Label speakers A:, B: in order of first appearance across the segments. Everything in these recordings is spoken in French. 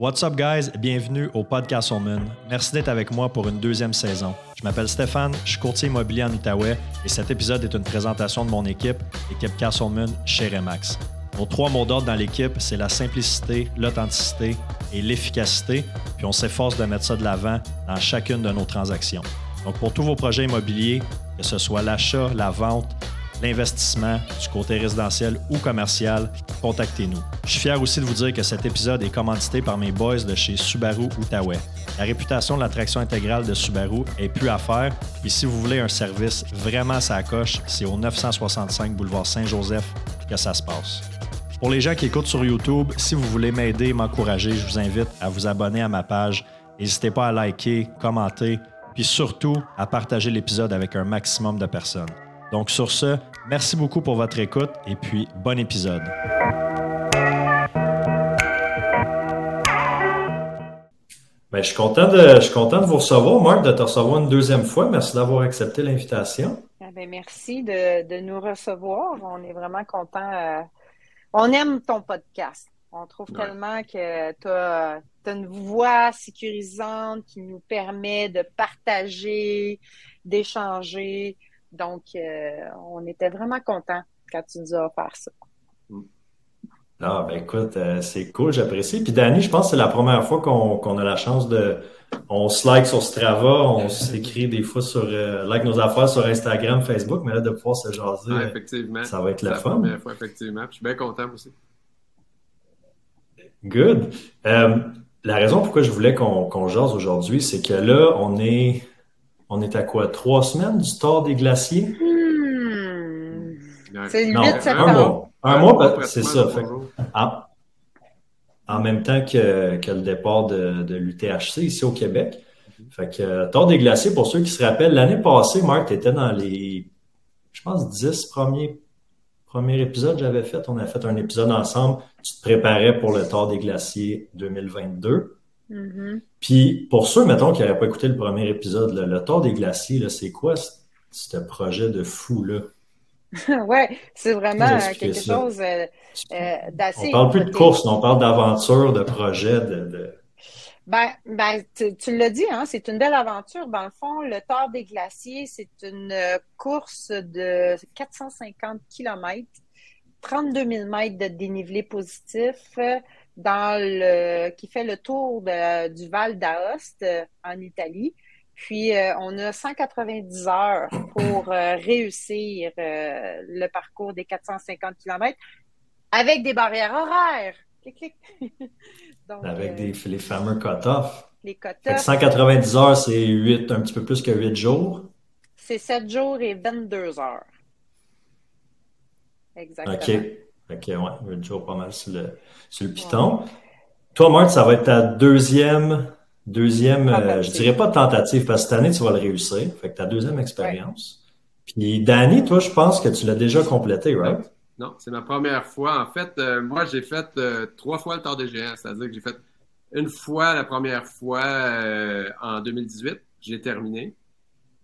A: What's up, guys? Bienvenue au Podcast Moon. Merci d'être avec moi pour une deuxième saison. Je m'appelle Stéphane, je suis courtier immobilier en Outaouais et cet épisode est une présentation de mon équipe, l'équipe Castleman chez Remax. Nos trois mots d'ordre dans l'équipe, c'est la simplicité, l'authenticité et l'efficacité, puis on s'efforce de mettre ça de l'avant dans chacune de nos transactions. Donc, pour tous vos projets immobiliers, que ce soit l'achat, la vente, l'investissement, du côté résidentiel ou commercial, contactez-nous. Je suis fier aussi de vous dire que cet épisode est commandité par mes boys de chez Subaru Outaouais. La réputation de l'attraction intégrale de Subaru est plus à faire. Et si vous voulez un service vraiment sa coche, c'est au 965 boulevard Saint-Joseph que ça se passe. Pour les gens qui écoutent sur YouTube, si vous voulez m'aider, m'encourager, je vous invite à vous abonner à ma page. N'hésitez pas à liker, commenter, puis surtout à partager l'épisode avec un maximum de personnes. Donc sur ce, merci beaucoup pour votre écoute et puis bon épisode. Ben, je, suis content de, je suis content de vous recevoir, Marc, de te recevoir une deuxième fois. Merci d'avoir accepté l'invitation.
B: Ah ben, merci de, de, nous recevoir. On est vraiment content. Euh, on aime ton podcast. On trouve tellement que tu as, une voix sécurisante qui nous permet de partager, d'échanger. Donc, euh, on était vraiment contents quand tu nous as offert ça.
A: Ah, ben écoute, euh, c'est cool, j'apprécie. Puis Danny, je pense que c'est la première fois qu'on a la chance de. On se like sur Strava, on s'écrit des fois sur euh, like nos affaires sur Instagram, Facebook, mais là de pouvoir se jaser,
C: ah, effectivement.
A: ça va être la,
C: la
A: fun.
C: première fois, effectivement. Puis je suis bien content aussi.
A: Good. Euh, la raison pourquoi je voulais qu'on jase aujourd'hui, c'est que là, on est on est à quoi? Trois semaines du tort des glaciers?
B: Hmm. C'est le 8 septembre.
A: Un mois. Un mois, c'est ça. Fait, en, en, même temps que, que le départ de, de l'UTHC ici au Québec. Fait que Tort des glaciers, pour ceux qui se rappellent, l'année passée, Marc, tu étais dans les, je pense, dix premiers, premiers épisodes que j'avais fait. On a fait un épisode ensemble. Tu te préparais pour le Tort des glaciers 2022.
B: Mm-hmm.
A: Puis pour ceux, mettons, qui n'auraient pas écouté le premier épisode, le, le Tort des glaciers, c'est quoi ce projet de fou-là?
B: oui, c'est vraiment quelque chose euh, euh, d'assez.
A: On parle plus de course, on parle d'aventure, de projet, de.
B: Ben, ben tu, l'as dit, hein, c'est une belle aventure. Dans le fond, le Tort des Glaciers, c'est une euh, course de 450 km, 32 000 mètres de dénivelé positif dans le, qui fait le tour du Val d'Aoste en Italie. Puis, euh, on a 190 heures pour euh, réussir euh, le parcours des 450 km avec des barrières horaires. Clic, clic.
A: Donc, avec des, les fameux cut-offs.
B: Les cut-offs.
A: 190 heures, c'est 8, un petit peu plus que 8 jours.
B: C'est 7 jours et 22 heures. Exactement. OK.
A: OK, ouais, 8 jours pas mal sur le, sur le piton. Toi, Marthe, ça va être ta deuxième Deuxième, euh, je dirais pas tentative, parce que cette année, tu vas le réussir. Fait que ta deuxième expérience. Puis, Danny, toi, je pense que tu l'as déjà complété, right?
C: Non, c'est ma première fois. En fait, euh, moi, j'ai fait euh, trois fois le Tour des géants. C'est-à-dire que j'ai fait une fois la première fois en 2018. J'ai terminé.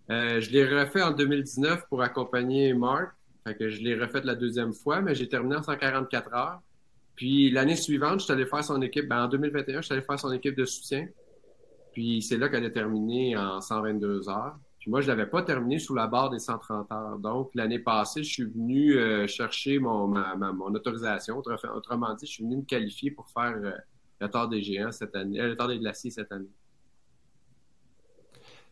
C: je l'ai refait en 2019 pour accompagner Mark. Fait que je l'ai refait la deuxième fois, mais j'ai terminé en 144 heures. Puis l'année suivante, je suis allé faire son équipe. Ben, en 2021, je suis allé faire son équipe de soutien. Puis c'est là qu'elle a terminé en 122 heures. Puis moi, je l'avais pas terminé sous la barre des 130 heures. Donc, l'année passée, je suis venu euh, chercher mon, mon autorisation. Autrement dit, je suis venu me qualifier pour faire euh, le Tour des Géants cette année, euh, le Tour des Glaciers cette année.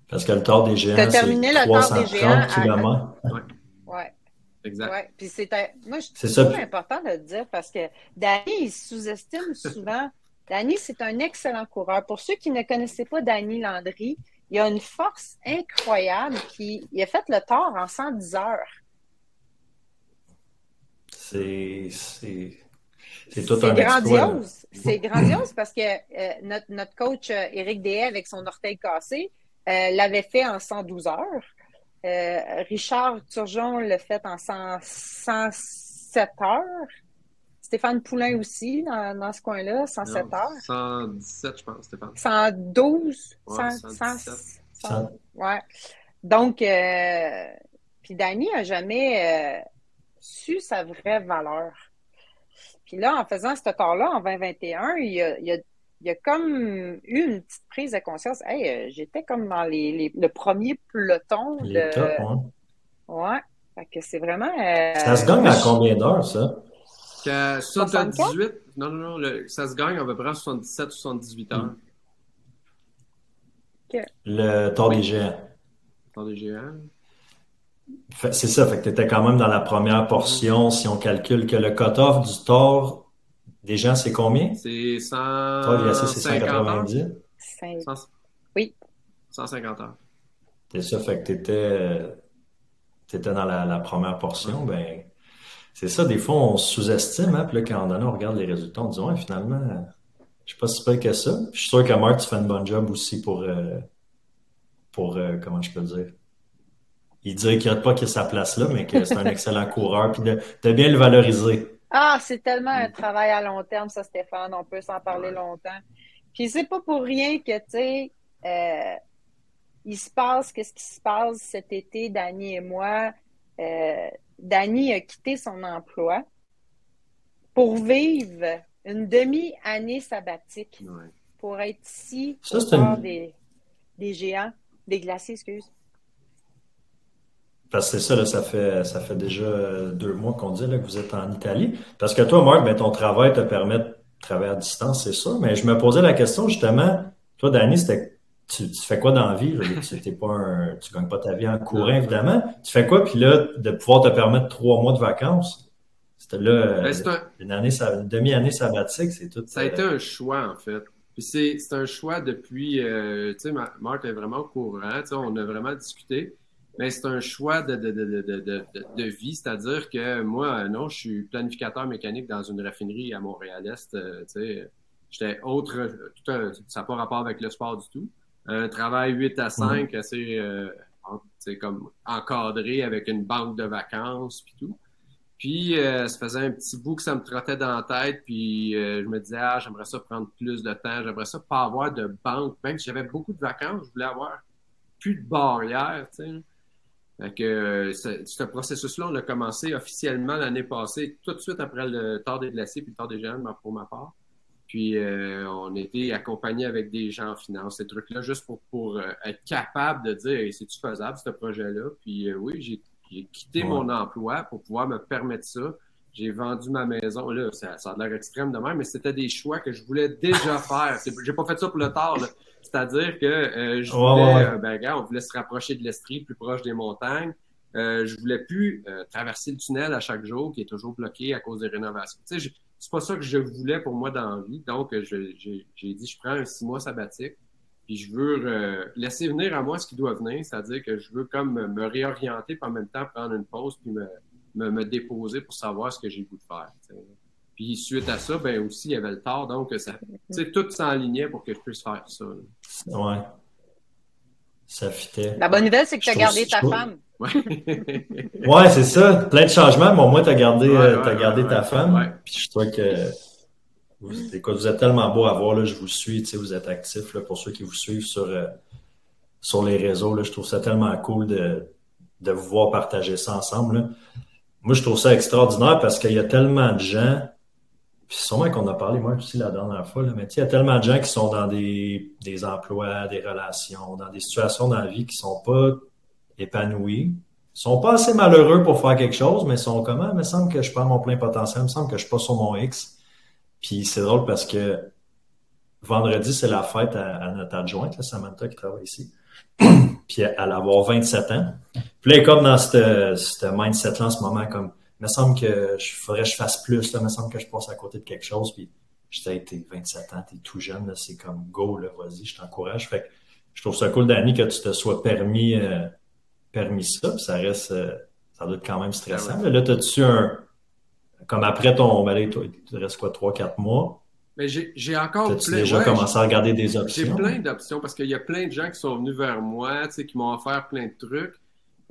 A: Parce que le Tour des Géants, c'est 330 km.
B: Oui. Ouais. Exact. Ouais. Puis c'était, moi, je trouve important de le dire parce que Danny, il sous-estime souvent Danny, c'est un excellent coureur. Pour ceux qui ne connaissaient pas Danny Landry, il a une force incroyable qui il a fait le tort en 110 heures.
A: C'est c'est tout un
B: grandiose. C'est grandiose parce que euh, notre, notre, coach euh, Éric Dehaye, avec son orteil cassé, euh, l'avait fait en 112 heures. Richard Turgeon l'a fait en 107 heures. Stéphane Poulain aussi, dans, dans ce coin-là, 107 heures.
C: 117, je pense, Stéphane.
B: 112, ouais, 100, ouais. Donc, euh, puis Danny n'a jamais euh, su sa vraie valeur. Puis là, en faisant ce tort-là, en 2021, il a, il, a, il y a comme eu une petite prise de conscience. Hey, euh, j'étais comme dans les, le premier peloton
A: Les
B: de.
A: tops, ouais.
B: Ouais. Fait que c'est vraiment. euh,
A: Ça se gagne à combien d'heures, ça?
C: Qu'à
B: 64?
C: 78, non, non, non, le- ça se gagne à peu près à 77 78 heures.
A: Le Tour des Géants.
C: Dans des géants.
A: C'est ça, fait que tu étais quand même dans la première portion. Si on calcule que le cut-off du Tour des Géants, c'est combien?
C: C'est
A: Tour des Glaciers, c'est
C: 150 heures.
A: 190.
B: cinq-
C: 100
B: Oui.
C: 150 heures.
A: C'est ça, fait que t'étais, t'étais dans la, la première portion, ben, c'est ça, des fois, on sous-estime, hein, puis là, quand on, donne, on regarde les résultats, on dit, ouais, finalement, je suis pas si pire que ça. Je suis sûr que Marc, tu fais un bon job aussi pour, euh, pour, euh, comment je peux dire? Il dirait qu'il n'y a pas qu'il a sa place là, mais que c'est un excellent coureur, puis de, de bien le valoriser.
B: Ah, c'est tellement un travail à long terme, ça, Stéphane. On peut s'en parler longtemps. Puis c'est pas pour rien que, tu sais, euh, il se passe qu'est-ce qui se passe cet été, Dani et moi? Euh, Dani a quitté son emploi pour vivre une demi-année sabbatique,
C: Ouais.
B: pour être ici
A: Ça,
B: au
A: une-
B: des, des géants, des glaciers, excuse.
A: Parce que c'est ça, là, ça fait, ça fait déjà deux mois qu'on dit là, que vous êtes en Italie. Parce que toi, Marc, ben, ton travail te permet de travailler à distance, c'est ça. Mais je me posais la question justement, toi, Danny, c'était, tu, tu fais quoi dans la vie? Tu t'es pas un, tu gagnes pas ta vie en courant, évidemment. Tu fais quoi? Puis là, de pouvoir te permettre trois mois de vacances? C'était là,
C: Ben, un-
A: une année, une demi-année sabbatique, c'est tout.
C: Ça a été un choix, en fait. Puis c'est c'est un choix depuis, euh, tu sais, Ma- Marc est vraiment au courant, tu sais, on a vraiment discuté, mais c'est un choix de, de, de, de, de, de, de vie, c'est-à-dire que moi, euh, non, je suis planificateur mécanique dans une raffinerie à Montréal-Est, euh, tu sais, j'étais autre, euh, tout un- ça n'a pas rapport avec le sport du tout. Un travail 8 à 5, assez, euh, comme encadré avec une banque de vacances, puis tout. Puis, euh, ça faisait un petit bout que ça me trottait dans la tête, puis euh, je me disais, ah, j'aimerais ça prendre plus de temps, j'aimerais ça pas avoir de banque. Même si j'avais beaucoup de vacances, je voulais avoir plus de barrières, tu sais. Fait que euh, ce, ce processus-là, on l'a commencé officiellement l'année passée, tout de suite après le Tard des Glaciers puis le Tard des Géants, ma- pour ma part. Puis, euh, on était accompagné avec des gens en finance, ces trucs-là, juste pour, pour euh, être capable de dire, Hey, c'est-tu faisable, ce projet-là? Puis, euh, oui, j'ai j'ai quitté
A: Ouais.
C: mon emploi pour pouvoir me permettre ça. J'ai vendu ma maison. Là, ça, ça a l'air extrême de même, mais c'était des choix que je voulais déjà faire. C'est- J'ai pas fait ça pour le tard. là. C'est-à-dire que euh, je voulais,
A: ouais, ouais.
C: euh, ben, gars, on voulait se rapprocher de l'Estrie, plus proche des montagnes. Euh, je voulais plus euh, traverser le tunnel à chaque jour qui est toujours bloqué à cause des rénovations. Tu sais, c'est pas ça que je voulais pour moi dans la vie. Donc, euh, j'ai dit, je prends un six mois sabbatique. Puis je veux euh, laisser venir à moi ce qui doit venir, c'est-à-dire que je veux comme me- réorienter, puis en même temps prendre une pause, puis me, me, me déposer pour savoir ce que j'ai goût de faire. tu sais. Puis suite à ça, ben aussi, il y avait le tard, donc ça, tu sais, tout s'enlignait pour que je puisse faire ça. là.
A: Ouais. Ça fitait.
B: La bonne nouvelle, c'est que tu as gardé ta femme.
C: Ouais.
A: Ouais, c'est ça. Plein de changements, mais au moins, t'as gardé,
C: Ouais,
A: euh,
C: ouais,
A: gardé
C: ouais,
A: ta
C: ouais.
A: femme.
C: Ouais.
A: Puis je trouve que vous, écoute, vous êtes tellement beau à voir, là, je vous suis, tu sais, vous êtes actifs, là, pour ceux qui vous suivent sur, euh, sur les réseaux, là, je trouve ça tellement cool de, de vous voir partager ça ensemble, là. Moi, je trouve ça extraordinaire parce qu'il y a tellement de gens, puis sûrement qu'on a parlé, moi aussi, la dernière fois, là, mais il y a tellement de gens qui sont dans des, des emplois, des relations, dans des situations dans la vie qui sont pas épanouis, sont pas assez malheureux pour faire quelque chose, mais sont comme, ah, il me semble que je prends mon plein potentiel, il me semble que je suis pas sur mon X. Puis c'est drôle parce que vendredi, c'est la fête à, notre adjointe, là, Samantha, qui travaille ici. Puis elle elle va avoir 27 ans. Puis là, comme dans ce mindset-là en ce moment, comme, me semble que je faudrait que je fasse plus, là, il me semble que je passe à côté de quelque chose. Puis je t'ai été 27 ans, t'es tout jeune, là, c'est comme go, là, vas-y, je t'encourage. Fait que je trouve ça cool, Danny, que tu te sois permis, euh, permis ça, puis ça reste, euh, ça doit être quand même stressant.
C: Ah
A: Mais Là, t'as-tu un, comme après ton, ben là, toi, il te reste quoi, 3-4 mois?
C: Mais j'ai j'ai encore
A: T'as-tu
C: plein,
A: déjà
C: ouais,
A: commencé à regarder des
C: J'ai
A: options?
C: plein d'options parce qu'il y a plein de gens qui sont venus vers moi, tu sais, qui m'ont offert plein de trucs.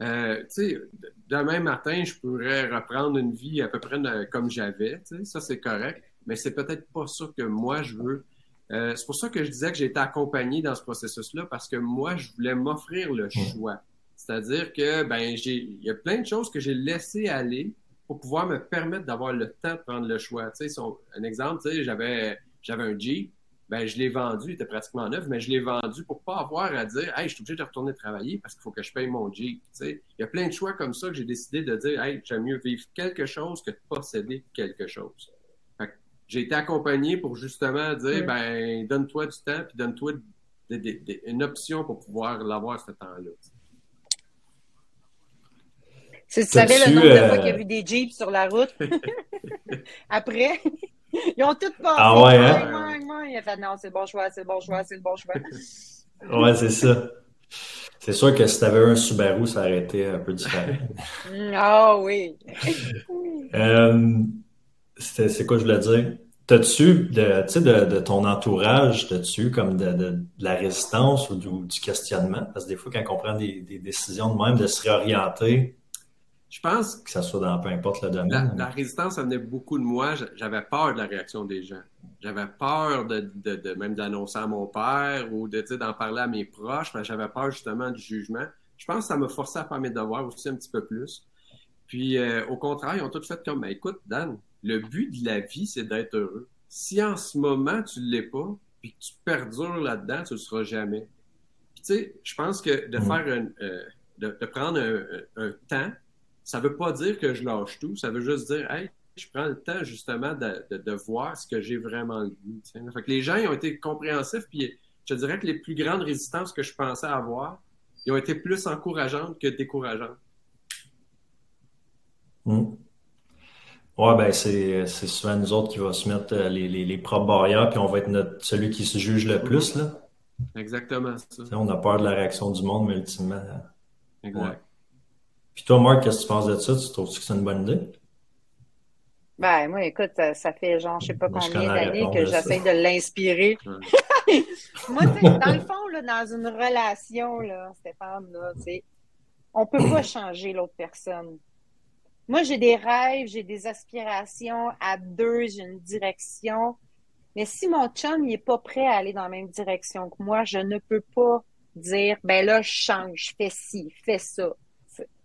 C: Euh, tu sais, d- demain matin, je pourrais reprendre une vie à peu près comme j'avais, ça c'est correct, mais c'est peut-être pas ça que moi je veux. Euh, c'est pour ça que je disais que j'ai été accompagné dans ce processus-là parce que moi, je voulais m'offrir le choix. C'est-à-dire que, ben, j'ai, il y a plein de choses que j'ai laissé aller pour pouvoir me permettre d'avoir le temps de prendre le choix. Tu sais, un exemple, tu sais, j'avais, j'avais un Jeep, ben, je l'ai vendu, il était pratiquement neuf, mais je l'ai vendu pour pas avoir à dire, hey, je suis obligé de retourner travailler parce qu'il faut que je paye mon Jeep. Il y a plein de choix comme ça que j'ai décidé de dire, hey, j'aime mieux vivre quelque chose que de posséder quelque chose. J'ai été accompagné pour justement dire, ben, donne-toi du temps, puis donne-toi une option pour pouvoir l'avoir ce temps-là.
B: Tu savais le nombre de fois qu'il y a vu des Jeeps sur la route, après, ils ont tous passé.
A: Ah ouais, hein?
B: Il a fait non, c'est le bon choix, c'est le bon choix, c'est le bon choix.
A: ouais, c'est ça. C'est sûr que si tu avais un Subaru, ça aurait été un peu différent.
B: Ah oui.
A: euh, c'est quoi je voulais dire? T'as-tu, de, de, de ton entourage, t'as-tu comme de, de, la résistance ou du, questionnement? Parce que des fois, quand on prend des, des décisions de même, de se réorienter,
C: je pense
A: que ça soit dans peu importe le domaine.
C: La, résistance, ça venait beaucoup de moi. J'avais peur de la réaction des gens. J'avais peur de, de, de même d'annoncer à mon père ou de d'en parler à mes proches, j'avais peur justement du jugement. Je pense que ça m'a forcé à faire mes devoirs aussi un petit peu plus. Puis euh, au contraire, ils ont tout fait comme ben, écoute, Dan, le but de la vie, c'est d'être heureux. Si en ce moment tu ne l'es pas, puis que tu perdures là-dedans, tu ne le seras jamais. Puis tu sais, je pense que de mm. faire un, euh, de, prendre un, un temps ça ne veut pas dire que je lâche tout, ça veut juste dire, hey, je prends le temps justement de, de, voir ce que j'ai vraiment le goût. Fait que les gens ils ont été compréhensifs, puis je dirais que les plus grandes résistances que je pensais avoir, ils ont été plus encourageantes que décourageantes.
A: Mmh. Ouais, ben c'est, souvent nous autres qui va se mettre euh, les, les, les, propres barrières, puis on va être notre, celui qui se juge le plus. Là.
C: Exactement ça.
A: on a peur de la réaction du monde, mais ultimement. Exact. Puis toi, Marc, qu'est-ce que tu penses de ça? Tu trouves que c'est une bonne idée?
B: Ben, moi, écoute, ça fait genre, je sais pas combien d'années que j'essaie de l'inspirer. moi, dans le fond, là, dans une relation, là, Stéphane, là, on peut pas changer l'autre personne. Moi, j'ai des rêves, j'ai des aspirations à deux, j'ai une direction. Mais si mon chum n'est pas prêt à aller dans la même direction que moi, je ne peux pas dire, ben là, je change, fais ci, fais ça.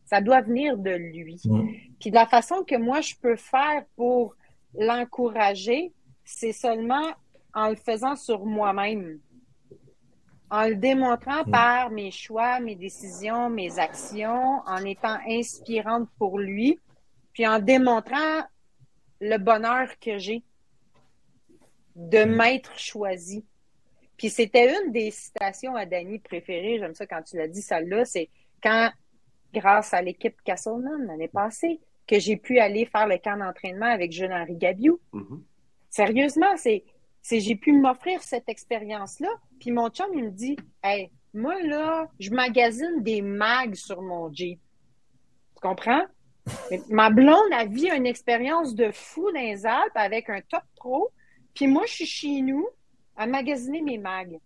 B: Ça doit venir de lui. Mm. Puis de la façon que moi, je peux faire pour l'encourager, c'est seulement en le faisant sur moi-même. En le démontrant mm. par mes choix, mes décisions, mes actions, en étant inspirante pour lui, puis en démontrant le bonheur que j'ai de mm. m'être choisi. Puis c'était une des citations à Dany préférées, j'aime ça quand tu l'as dit, celle-là, c'est quand grâce à l'équipe Castleman l'année passée, que j'ai pu aller faire le camp d'entraînement avec Jean-Henri Gabiou. Mm-hmm. Sérieusement, c'est, j'ai pu m'offrir cette expérience-là. Puis mon chum, il me dit Hey, moi, là, je magasine des mags sur mon Jeep. Tu comprends? ma blonde a vu une expérience de fou dans les Alpes avec un top pro. Puis moi, je suis chez nous à magasiner mes mags.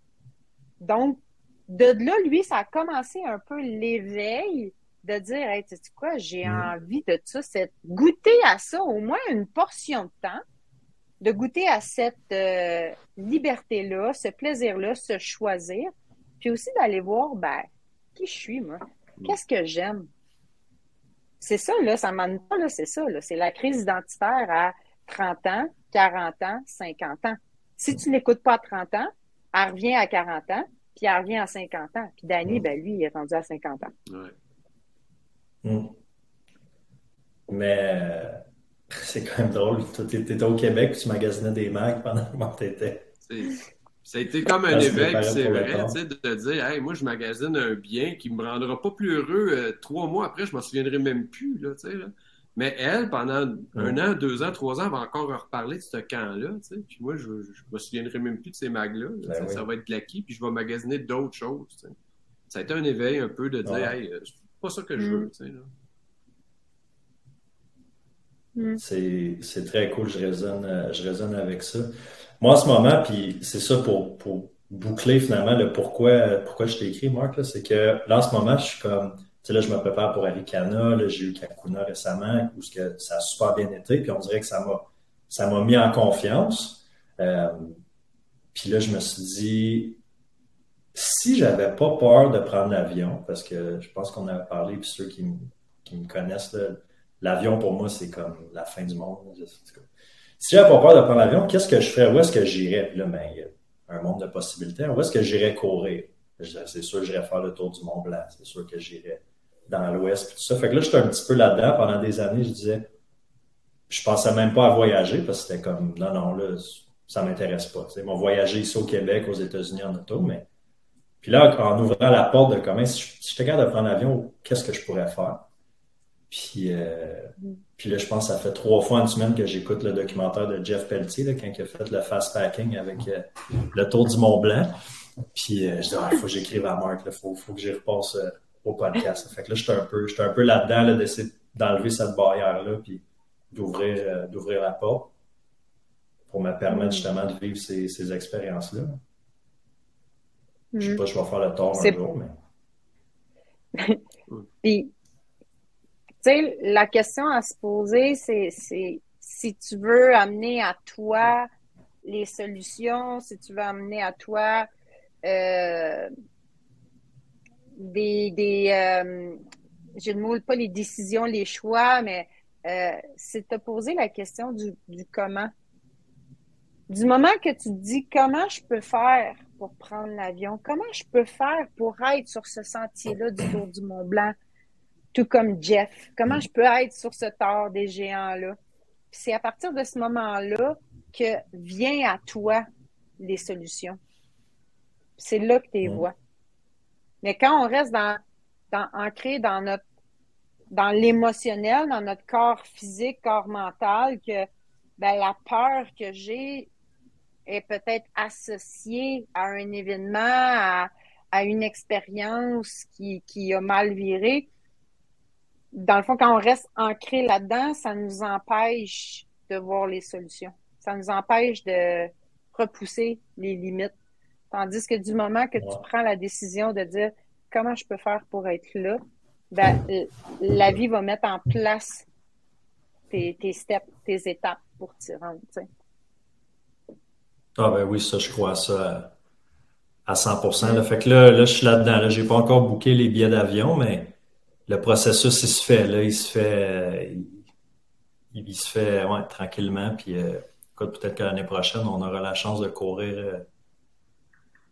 B: Donc, de là, lui, ça a commencé un peu l'éveil de dire, hey, tu sais quoi, j'ai mm. envie de ça, c'est goûter à ça au moins une portion de temps, de goûter à cette euh, liberté-là, ce plaisir-là, se choisir, puis aussi d'aller voir, ben, qui je suis, moi, mm. qu'est-ce que j'aime? C'est ça, là, ça m'en pas, là, c'est ça, là, c'est la crise identitaire à 30 ans, 40 ans, 50 ans. Si tu n'écoutes pas à 30 ans, elle revient à 40 ans, puis elle revient à 50 ans. Puis Danny, mm. ben lui, il est rendu à 50 ans. Ouais.
A: Hmm. Mais euh, c'est quand même drôle. Tu étais au Québec, tu magasinais des mags pendant que tu étais.
C: Ça a été comme un éveil, c'est vrai, de dire hey, moi, je magasine un bien qui me rendra pas plus heureux euh, trois mois après, je m'en souviendrai même plus. Là, là. Mais elle, pendant un an, deux ans, trois ans, elle va encore reparler de ce camp-là. Puis moi, je, ne me souviendrai même plus de ces mags-là. Ben ça va être claqué, puis je vais magasiner d'autres choses. Ça a été un éveil un peu de dire hey, euh, pas ça que je veux. Mm. Tu sais,
A: mm. C'est très cool, je résonne, euh, je résonne avec ça. Moi, en ce moment, puis c'est ça pour, pour boucler finalement le pourquoi, pourquoi je t'ai écrit, Marc, c'est que là, en ce moment, je suis comme, tu sais, là, je me prépare pour Arikana, là, j'ai eu Kakuna récemment, où que ça a super bien été, puis on dirait que ça m'a, ça m'a mis en confiance. Euh, puis là, je me suis dit, si j'avais pas peur de prendre l'avion, parce que je pense qu'on a parlé, puis ceux qui, me connaissent, l'avion pour moi, c'est comme la fin du monde. Si j'avais pas peur de prendre l'avion, qu'est-ce que je ferais? Où est-ce que j'irais? Là, ben, un monde de possibilités. Où est-ce que j'irais courir? C'est sûr que j'irais faire le tour du Mont Blanc. C'est sûr que j'irais dans l'Ouest. Tout ça. Fait que là, j'étais un petit peu là-dedans. Pendant des années, je disais, je pensais même pas à voyager parce que c'était comme, non, non, là, ça m'intéresse pas. Ils m'ont voyagé ici au Québec, aux États-Unis en auto, mais. Puis là, en ouvrant la porte de comment, si j'étais capable de prendre l'avion, qu'est-ce que je pourrais faire? Puis, euh, puis là, je pense que ça fait trois fois en semaine que j'écoute le documentaire de Jeff Pelletier, là, quand il a fait le fast packing avec euh, le tour du Mont Blanc. Puis euh, je dis, il ah, faut que j'écrive à Marc, il faut, faut, que j'y repasse au podcast. Fait que là, j'étais un peu, un peu là-dedans, là, d'essayer d'enlever cette barrière-là, puis d'ouvrir, d'ouvrir la porte pour me permettre justement de vivre ces, ces expériences-là. Je ne sais pas si je vais faire le tort un jour, mais.
B: Puis, tu sais, la question à se poser, c'est si tu veux amener à toi les solutions, si tu veux amener à toi euh, des, des euh, je ne moule pas les décisions, les choix, mais euh, c'est te poser la question du, du comment. Du moment que tu te dis comment je peux faire pour prendre l'avion, comment je peux faire pour être sur ce sentier-là du Tour du Mont Blanc, tout comme Jeff, comment je peux être sur ce tort des géants-là? C'est à partir de ce moment-là que vient à toi les solutions. C'est là que tu les vois. Mais quand on reste dans, dans ancré dans notre dans l'émotionnel, dans notre corps physique, corps mental, que ben, la peur que j'ai, est peut-être associé à un événement, à, une expérience qui, qui, a mal viré. Dans le fond, quand on reste ancré là-dedans, ça nous empêche de voir les solutions. Ça nous empêche de repousser les limites. Tandis que du moment que tu prends la décision de dire comment je peux faire pour être là, ben, la vie va mettre en place tes, tes steps, tes étapes pour t'y rendre.
A: Ah ben oui, ça, je crois ça à 100%. Là. Fait que là, là je suis là-dedans. Là. J'ai pas encore booké les billets d'avion, mais le processus, il se fait. Là, il se fait, il, se fait ouais, tranquillement. Puis euh, peut-être que l'année prochaine, on aura la chance de courir, euh,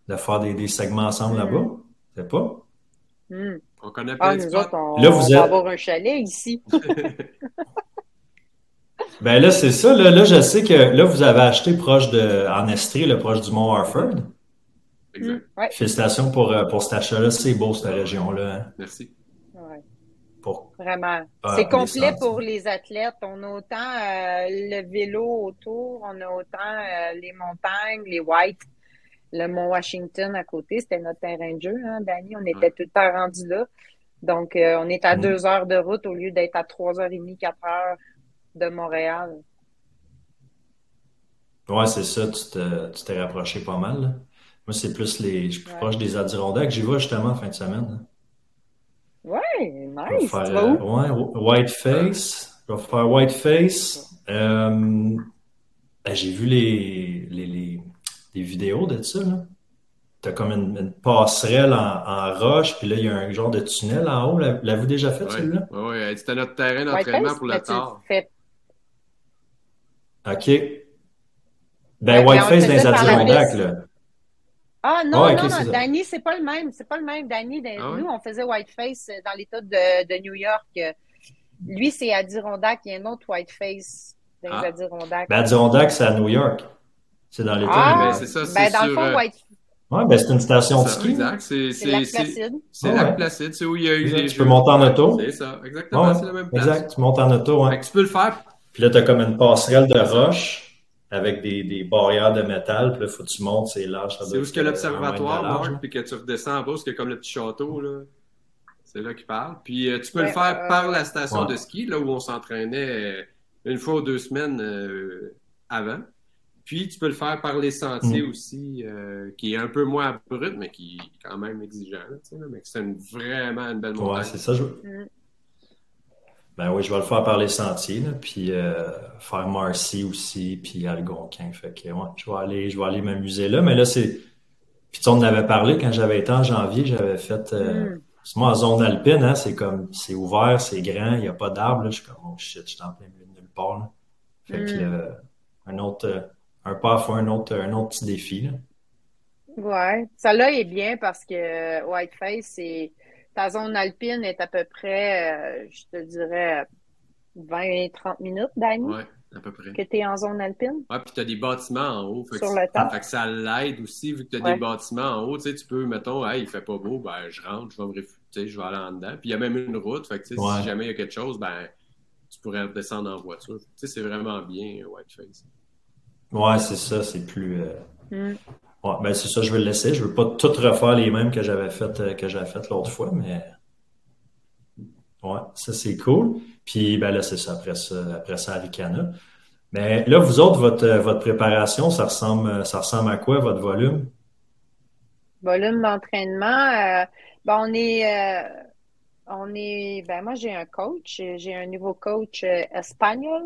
A: de faire des, des segments ensemble mm. là-bas. C'est pas?
C: Mm. On connaît pas ah,
B: nous autres, on, là, vous va avoir un chalet ici.
A: Ben là, c'est ça. Là, là, je sais que là, vous avez acheté proche de, en Estrie, le proche du Mont Harford.
C: Exact.
B: Mm,
A: Félicitations pour, euh, pour cet achat-là. C'est beau, cette région-là.
C: Hein. Merci.
B: Pour... Vraiment. c'est complet pour les athlètes. On a autant euh, le vélo autour, on a autant euh, les montagnes, les whites, le Mont Washington à côté. C'était notre terrain de jeu, hein, Danny. On était tout le temps rendu là. Donc, on est à mm. deux heures de route au lieu d'être à trois heures et demie, quatre heures de Montréal.
A: Ouais, c'est ça, tu t'es rapproché pas mal. Moi, c'est plus les. Je suis plus proche des Adirondacks. J'y vais justement en fin de semaine.
B: Ouais, nice.
A: Faire? Euh, ouais, Whiteface. Je vais faire Whiteface. Euh, ben, J'ai vu les, les, les, les, vidéos de ça. Là. T'as comme une, passerelle en, roche, puis là, il y a un genre de tunnel en haut. L'avez-vous déjà fait, celui-là?
C: Oui, oui. C'était notre terrain d'entraînement pour le tard.
A: OK. Ben, Whiteface dans les Adirondacks, là.
B: Ah non, non, non, Danny, c'est pas le même. C'est pas le même. Danny, ah nous, on faisait Whiteface dans l'État de, de, New York. Lui, c'est Adirondack. Il y a un autre Whiteface dans les ah. Adirondacks.
A: Ben, Adirondack, c'est à New York. C'est dans l'État
B: ah, ben, c'est ça. Ben, dans le fond, euh, Whiteface.
A: Oui, ben c'est une station de ski.
C: Exact, c'est
B: Lac Placide.
C: C'est Lac Placide, c'est où il y a eu
A: les Tu peux monter en auto.
C: C'est ça, exactement, c'est la même place.
A: Exact, tu montes en auto, ouais.
C: tu peux le faire
A: puis là, tu as comme une passerelle de roche avec des, des barrières de métal. Puis là, il faut que tu montes, c'est large.
C: C'est où que l'observatoire, Marc, puis que tu redescends en bas, c'est comme le petit château, là. C'est là qu'il parle. Puis euh, tu peux le faire par la station de ski, là où on s'entraînait euh, une fois ou deux semaines euh, avant. Puis tu peux le faire par les sentiers mm. aussi, qui est un peu moins brut, mais qui est quand même exigeant. Là, mais c'est vraiment une belle montagne.
A: Ouais, c'est ça. Je... Mm. Ben oui, je vais le faire par les sentiers, puis euh, faire Marcy aussi, puis Algonquin. Fait que ouais, je vais aller, je vais aller m'amuser là. Mais là, c'est. Puis on en avait parlé quand j'avais été en janvier, j'avais fait. Euh... Mm. Moi, en zone alpine, hein, c'est comme c'est ouvert, c'est grand, il n'y a pas d'arbres. Je suis comme oh shit, je suis en plein milieu de nulle part. Là. Fait que mm. euh, un autre un pas fois un autre, un autre petit défi. Là.
B: Ouais, ça là est bien parce que Whiteface, c'est ta zone alpine est à peu près, euh, je te dirais, 20-30 minutes, Dani.
C: Ouais, à peu près.
B: Que tu es en zone alpine.
C: Ouais, puis tu as des bâtiments en haut. Fait
B: Sur
C: que,
B: le temps.
C: Fait que ça l'aide aussi, vu que tu as
B: Ouais.
C: des bâtiments en haut. Tu sais, tu peux, mettons, hey, il fait pas beau, ben je rentre, je vais me réfugier, je vais aller en dedans. Puis il y a même une route. Fait que, tu sais,
D: Ouais.
C: si jamais il y a quelque chose, ben tu pourrais redescendre en voiture. Tu sais, c'est vraiment bien, Whiteface.
D: Ouais, c'est ça, c'est plus. euh,
B: Mm.
D: Ouais, ben c'est ça, je vais le laisser. Je veux pas tout refaire les mêmes que j'avais fait euh, fait l'autre fois, mais ouais, ça c'est cool. Puis ben là, c'est ça, après ça, après ça. Mais là, vous autres, votre, euh, votre préparation, ça ressemble, euh, ça ressemble à quoi, votre volume?
B: Volume d'entraînement, ben on est, on est, ben moi j'ai un coach, j'ai un nouveau coach espagnol.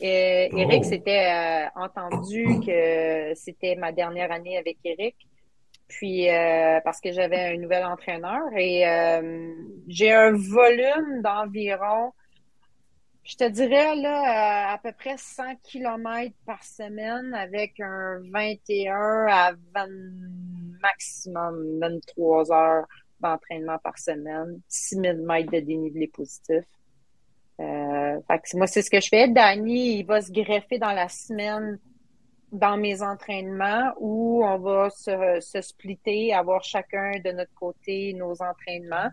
B: Et Eric
D: Oh.
B: s'était euh, entendu que c'était ma dernière année avec Eric. Puis euh, parce que j'avais un nouvel entraîneur et euh, j'ai un volume d'environ, je te dirais là, euh, à peu près 100 km par semaine avec un 21 à 20 maximum 23 heures d'entraînement par semaine, 6000 mètres de dénivelé positif. Euh, moi, c'est ce que je fais. Danny, il va se greffer dans la semaine dans mes entraînements où on va se, splitter, avoir chacun de notre côté nos entraînements.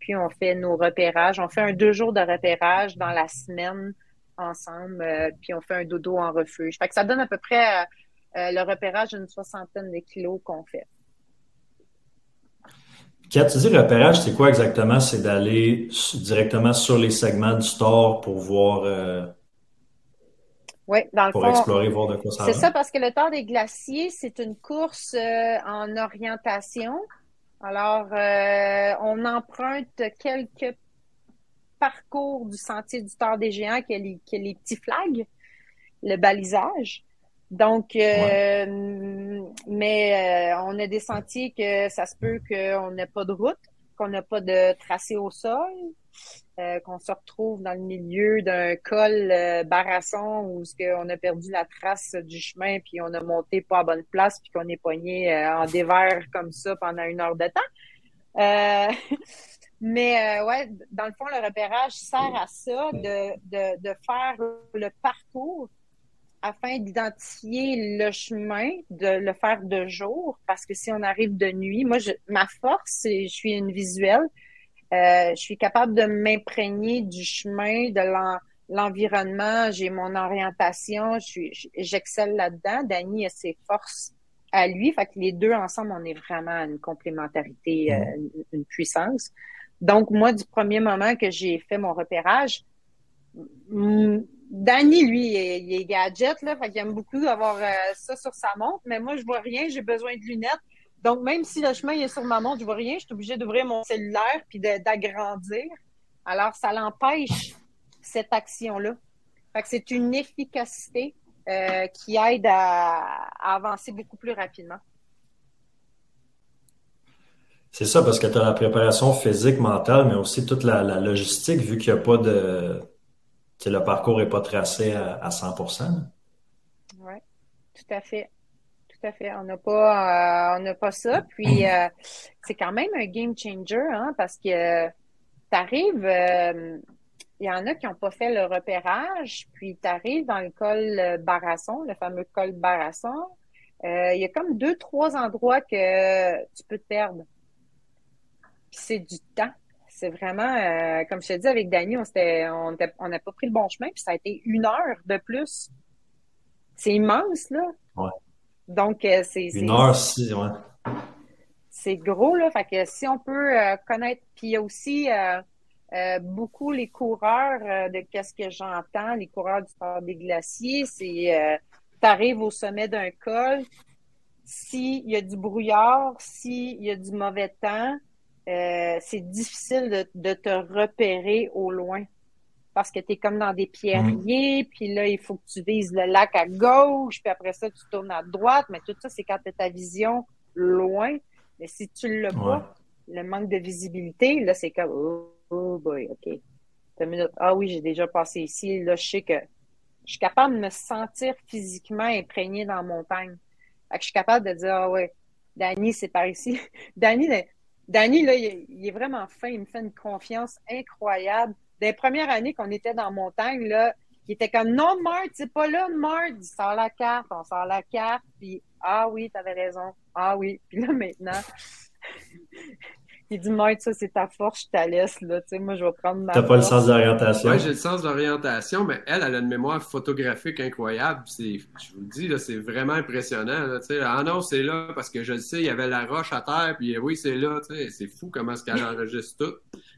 B: Puis on fait nos repérages. On fait un deux jours de repérage dans la semaine ensemble. euh, puis on fait un dodo en refuge. Fait que ça donne à peu près euh, le repérage d'une soixantaine de kilos qu'on fait.
D: Quand tu dis repérage, c'est quoi exactement? C'est d'aller directement sur les segments du store pour voir, euh,
B: Oui, dans le
D: pour
B: fond,
D: explorer, voir de quoi ça
B: C'est ça, parce que le Tour des Glaciers, c'est une course euh, en orientation. Alors, euh, on emprunte quelques parcours du sentier du Tour des Géants qui a les, qui a les petits flags, le balisage. Donc, mais euh, on a des sentiers que ça se peut qu'on n'ait pas de route, qu'on n'a pas de tracé au sol, euh, qu'on se retrouve dans le milieu d'un col euh, barasson où ce qu'on a perdu la trace du chemin puis on a monté pas à bonne place puis qu'on est pogné euh, en dévers comme ça pendant une heure de temps. Euh, mais euh, ouais, dans le fond, le repérage sert à ça, de, de, de faire le parcours afin d'identifier le chemin, de le faire de jour, parce que si on arrive de nuit, moi, je, ma force, c'est je suis une visuelle. Euh, je suis capable de m'imprégner du chemin, de l'en- l'environnement. J'ai mon orientation. Je j'excelle là-dedans. Danny a ses forces à lui. Fait que les deux ensemble, on est vraiment une complémentarité, euh, une, une puissance. Donc, moi, du premier moment que j'ai fait mon repérage, Danny, lui, il est, gadget, là, fait aime beaucoup avoir euh, ça sur sa montre, mais moi, je vois rien, j'ai besoin de lunettes. Donc, même si le chemin est sur ma montre, je vois rien, je suis obligée d'ouvrir mon cellulaire puis d'agrandir. Alors, ça l'empêche, cette action-là. Fait que c'est une efficacité euh, qui aide à, à avancer beaucoup plus rapidement.
D: C'est ça, parce que tu as la préparation physique, mentale, mais aussi toute la, la logistique, vu qu'il n'y a pas de. Le parcours n'est pas tracé à, à 100%.
B: Oui, tout à fait. Tout à fait. On n'a pas, euh, on n'a pas ça. Puis, euh, c'est quand même un game changer, hein, parce que tu arrives, il y en a qui n'ont pas fait le repérage, puis tu arrives dans le col euh, Barasson, le fameux col Barasson. Euh, Il y a comme deux, trois endroits que tu peux te perdre. Puis c'est du temps. C'est vraiment, euh, comme je te dis avec Dany, on s'était, on n'a pas pris le bon chemin, puis ça a été une heure de plus. C'est immense, là.
D: Ouais.
B: Donc, euh, c'est,
D: Une heure, si, ouais.
B: c'est gros, là. Fait que si on peut euh, connaître, puis il y a aussi beaucoup les coureurs de qu'est-ce que j'entends, les coureurs du Tour des Glaciers, c'est tu arrives au sommet d'un col, s'il y a du brouillard, s'il y a du mauvais temps, euh, c'est difficile de, de te repérer au loin. Parce que tu es comme dans des pierriers, puis là, il faut que tu vises le lac à gauche, puis après ça, tu tournes à droite, mais tout ça, c'est quand tu as ta vision loin. Mais si tu l'as pas, le manque de visibilité, là, c'est comme oh, oh boy, OK. Ah oui, j'ai déjà passé ici. Là, je sais que je suis capable de me sentir physiquement imprégné dans la montagne. Fait que je suis capable de dire, ah ouais, Danny, c'est par ici. Danny, Danny, là, il, est vraiment fin. Il me fait une confiance incroyable. Des premières années qu'on était dans montagne, là, il était comme, non, Marthe, c'est pas là, Marthe. Il sort la carte, on sort la carte, puis, ah oui, t'avais raison. Ah oui. Puis là, maintenant, il dit, Mike, ça, c'est ta force, je te laisse, là. Tu sais, moi, je vais prendre ma.
A: T'as pas le sens d'orientation.
C: Oui, j'ai le sens d'orientation, mais elle, elle a une mémoire photographique incroyable. C'est, je vous le dis, là, c'est vraiment impressionnant, là, tu sais. Ah non, c'est là, parce que je le sais, il y avait la roche à terre, puis oui, c'est là, tu sais. C'est fou comment est-ce qu'elle enregistre tout.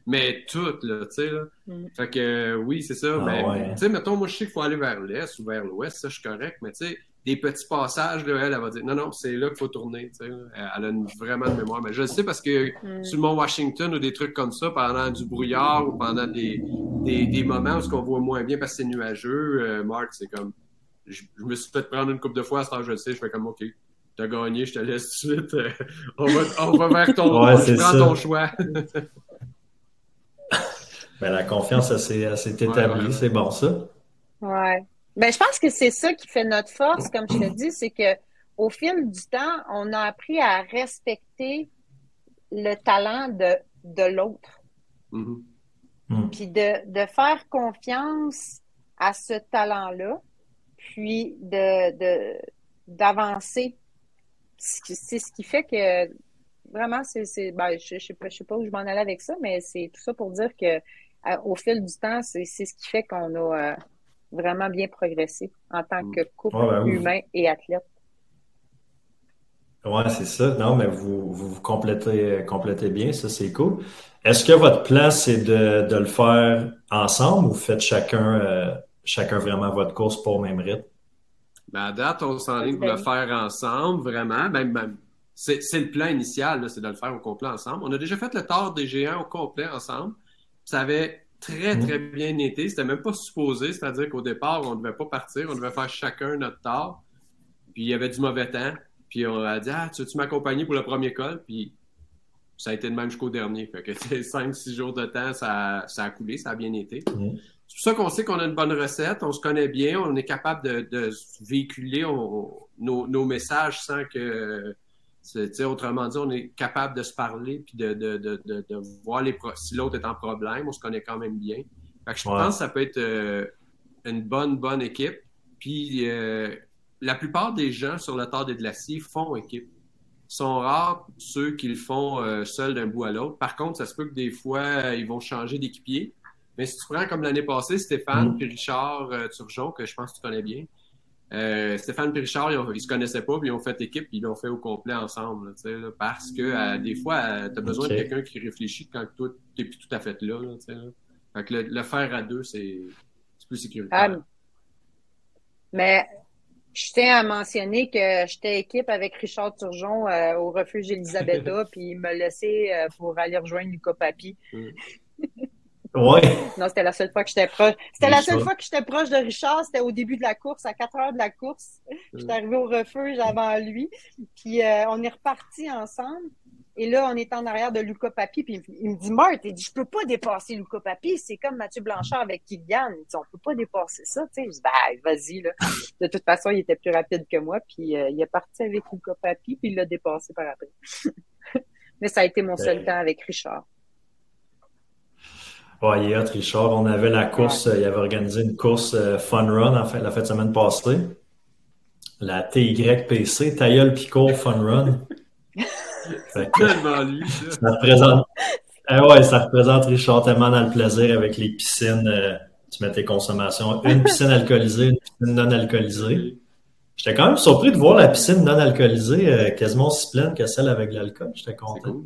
C: Mais tout, là, tu sais, là. Mm. Fait que, oui, c'est ça. Ah mais, tu sais, mettons, moi, je sais qu'il faut aller vers l'est ou vers l'ouest, ça, je suis correct, mais tu sais, des petits passages, là, elle, elle va dire non, non, c'est là qu'il faut tourner. Elle a vraiment de mémoire. Mais je le sais parce que mm. sur le Mont Washington ou des trucs comme ça, pendant du brouillard ou pendant des, des, des moments où on voit moins bien parce que c'est nuageux, euh, Marc, c'est comme. Je, me suis fait prendre une coupe de fois à ce temps, je le sais, je fais comme OK. T'as gagné, je te laisse tout de suite. Euh, on, va, on va vers ton.
A: ouais, je
C: prends ton choix.
A: ben, la confiance, s'est établie. c'est bon, ça.
B: Ouais. Ben, je pense que c'est ça qui fait notre force, comme je te dis, c'est que au fil du temps, on a appris à respecter le talent de, de l'autre. Mm-hmm. Mm. Puis de, de, faire confiance à ce talent-là, puis de d'avancer. C'est ce qui fait que vraiment, c'est. Ben, je ne sais, sais, pas où je m'en allais avec ça, mais c'est tout ça pour dire que au fil du temps, c'est ce qui fait qu'on a. Euh, vraiment bien progressé en tant que couple ben humain et athlète.
A: Oui, c'est ça. Non, mais vous vous, complétez, complétez bien, ça c'est cool. Est-ce que votre plan, c'est de, le faire ensemble ou faites chacun, euh, chacun vraiment votre course pour le même rythme?
C: Ben à date, on s'enligne pour le faire ensemble, vraiment. Ben, ben c'est le plan initial, c'est de le faire au complet ensemble. On a déjà fait le tort des géants au complet ensemble. Ça avait très, très bien été. C'était même pas supposé, c'est-à-dire qu'au départ, on ne devait pas partir, on devait faire chacun notre tort. Puis il y avait du mauvais temps. Puis on a dit Ah, tu veux-tu m'accompagner pour le premier col? Puis ça a été de même jusqu'au dernier. Fait que 5-6 jours de temps, ça, ça, a coulé, ça a bien été. C'est pour ça qu'on sait qu'on a une bonne recette, on se connaît bien, on est capable de, véhiculer nos, nos, messages sans que autrement dit, on est capable de se parler puis de, de, de, de voir les si l'autre est en problème, on se connaît quand même bien. je pense que ça peut être euh, une bonne, bonne équipe. Puis euh, la plupart des gens sur le tard des glaciers font équipe. Ils sont rares ceux qui le font euh, seuls d'un bout à l'autre. Par contre, ça se peut que des fois, ils vont changer d'équipier. Mais si tu prends comme l'année passée, Stéphane et mm. Richard Turgeon, que je pense que tu connais bien, euh, Stéphane et Richard, ils, ne se connaissaient pas, puis ils ont fait équipe, puis ils l'ont fait au complet ensemble. parce que euh, des fois, euh, tu as besoin de quelqu'un qui réfléchit quand toi, tu n'es plus tout à fait là. fait que le, faire à deux, c'est plus sécuritaire.
B: mais je tiens à mentionner que j'étais équipe avec Richard Turgeon au refuge Elisabetta, puis il me laissait pour aller rejoindre Lucas Papi. Mm.
A: Ouais.
B: Non, c'était la seule fois que j'étais proche. C'était la seule fois que j'étais proche de Richard. C'était au début de la course, à 4 heures de la course. J'étais arrivé au refuge avant lui. Puis euh, on est reparti ensemble. Et là, on est en arrière de Luca Papi. Puis il me dit, Marthe, il dit, je peux pas dépasser Luca Papi. C'est comme Mathieu Blanchard avec Kylian. Il dit, on peut pas dépasser ça. Tu sais, je dis, ben, vas-y, là. De toute façon, il était plus rapide que moi. Puis euh, il est parti avec Luca Papi. Puis il l'a dépassé par après. Mais ça a été mon seul ben. temps avec Richard.
A: Ouais, il est Richard. On avait la course, il avait organisé une course euh, Fun Run en fait, la fin de semaine passée. La TYPC, Tailleul Picot Fun Run.
C: tellement lui, ça.
A: ça représente, eh ouais, ça représente Richard tellement dans le plaisir avec les piscines. Euh, tu mets tes consommations. Une piscine alcoolisée, une piscine non alcoolisée. J'étais quand même surpris de voir la piscine non alcoolisée euh, quasiment aussi pleine que celle avec l'alcool. J'étais content.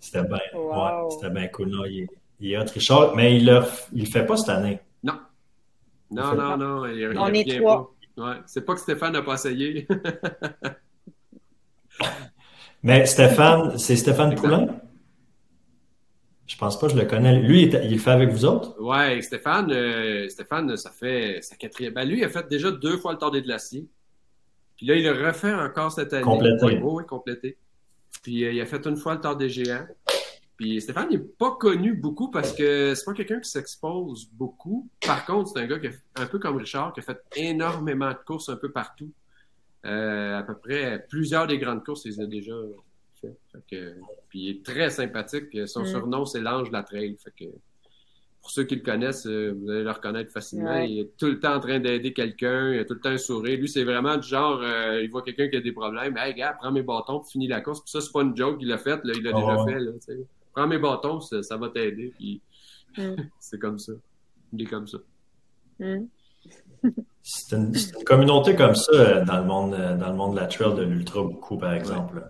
A: C'était bien, ouais, c'était bien cool. Non, il, il est Richard, mais il ne le fait pas cette année.
C: Non. Non, non, non. Il,
B: On est trois.
C: Ouais. C'est pas que Stéphane n'a pas essayé.
A: mais Stéphane, c'est Stéphane Poulain? Je pense pas, je le connais. Lui, il, le fait avec vous autres?
C: Oui, Stéphane, euh, Stéphane, ça fait sa quatrième. Ben, lui, il a fait déjà deux fois le Tour des glaciers. Puis là, il le refait encore cette année.
A: Complété.
C: Oui, complété. Puis euh, il a fait une fois le Tour des géants. Puis Stéphane n'est pas connu beaucoup parce que c'est pas quelqu'un qui s'expose beaucoup. Par contre, c'est un gars qui a, un peu comme Richard, qui a fait énormément de courses un peu partout. à peu près plusieurs des grandes courses, il les a déjà fait. puis il est très sympathique. Son mm. surnom, c'est l'ange de la trail. Fait que, pour ceux qui le connaissent, euh, vous allez le reconnaître facilement. Il est tout le temps en train d'aider quelqu'un, il a tout le temps un sourire. Lui, c'est vraiment du genre, euh, il voit quelqu'un qui a des problèmes. Hey, gars, prends mes bâtons, puis finis la course. Puis ça, c'est pas une joke qu'il a faite, il l'a déjà ah fait. Là, prends mes bâtons, ça, va t'aider. Puis mm. c'est comme ça. Il est comme ça.
A: Mm. c'est une, communauté comme ça euh, dans le monde, dans le monde de la trail de l'ultra beaucoup, par exemple.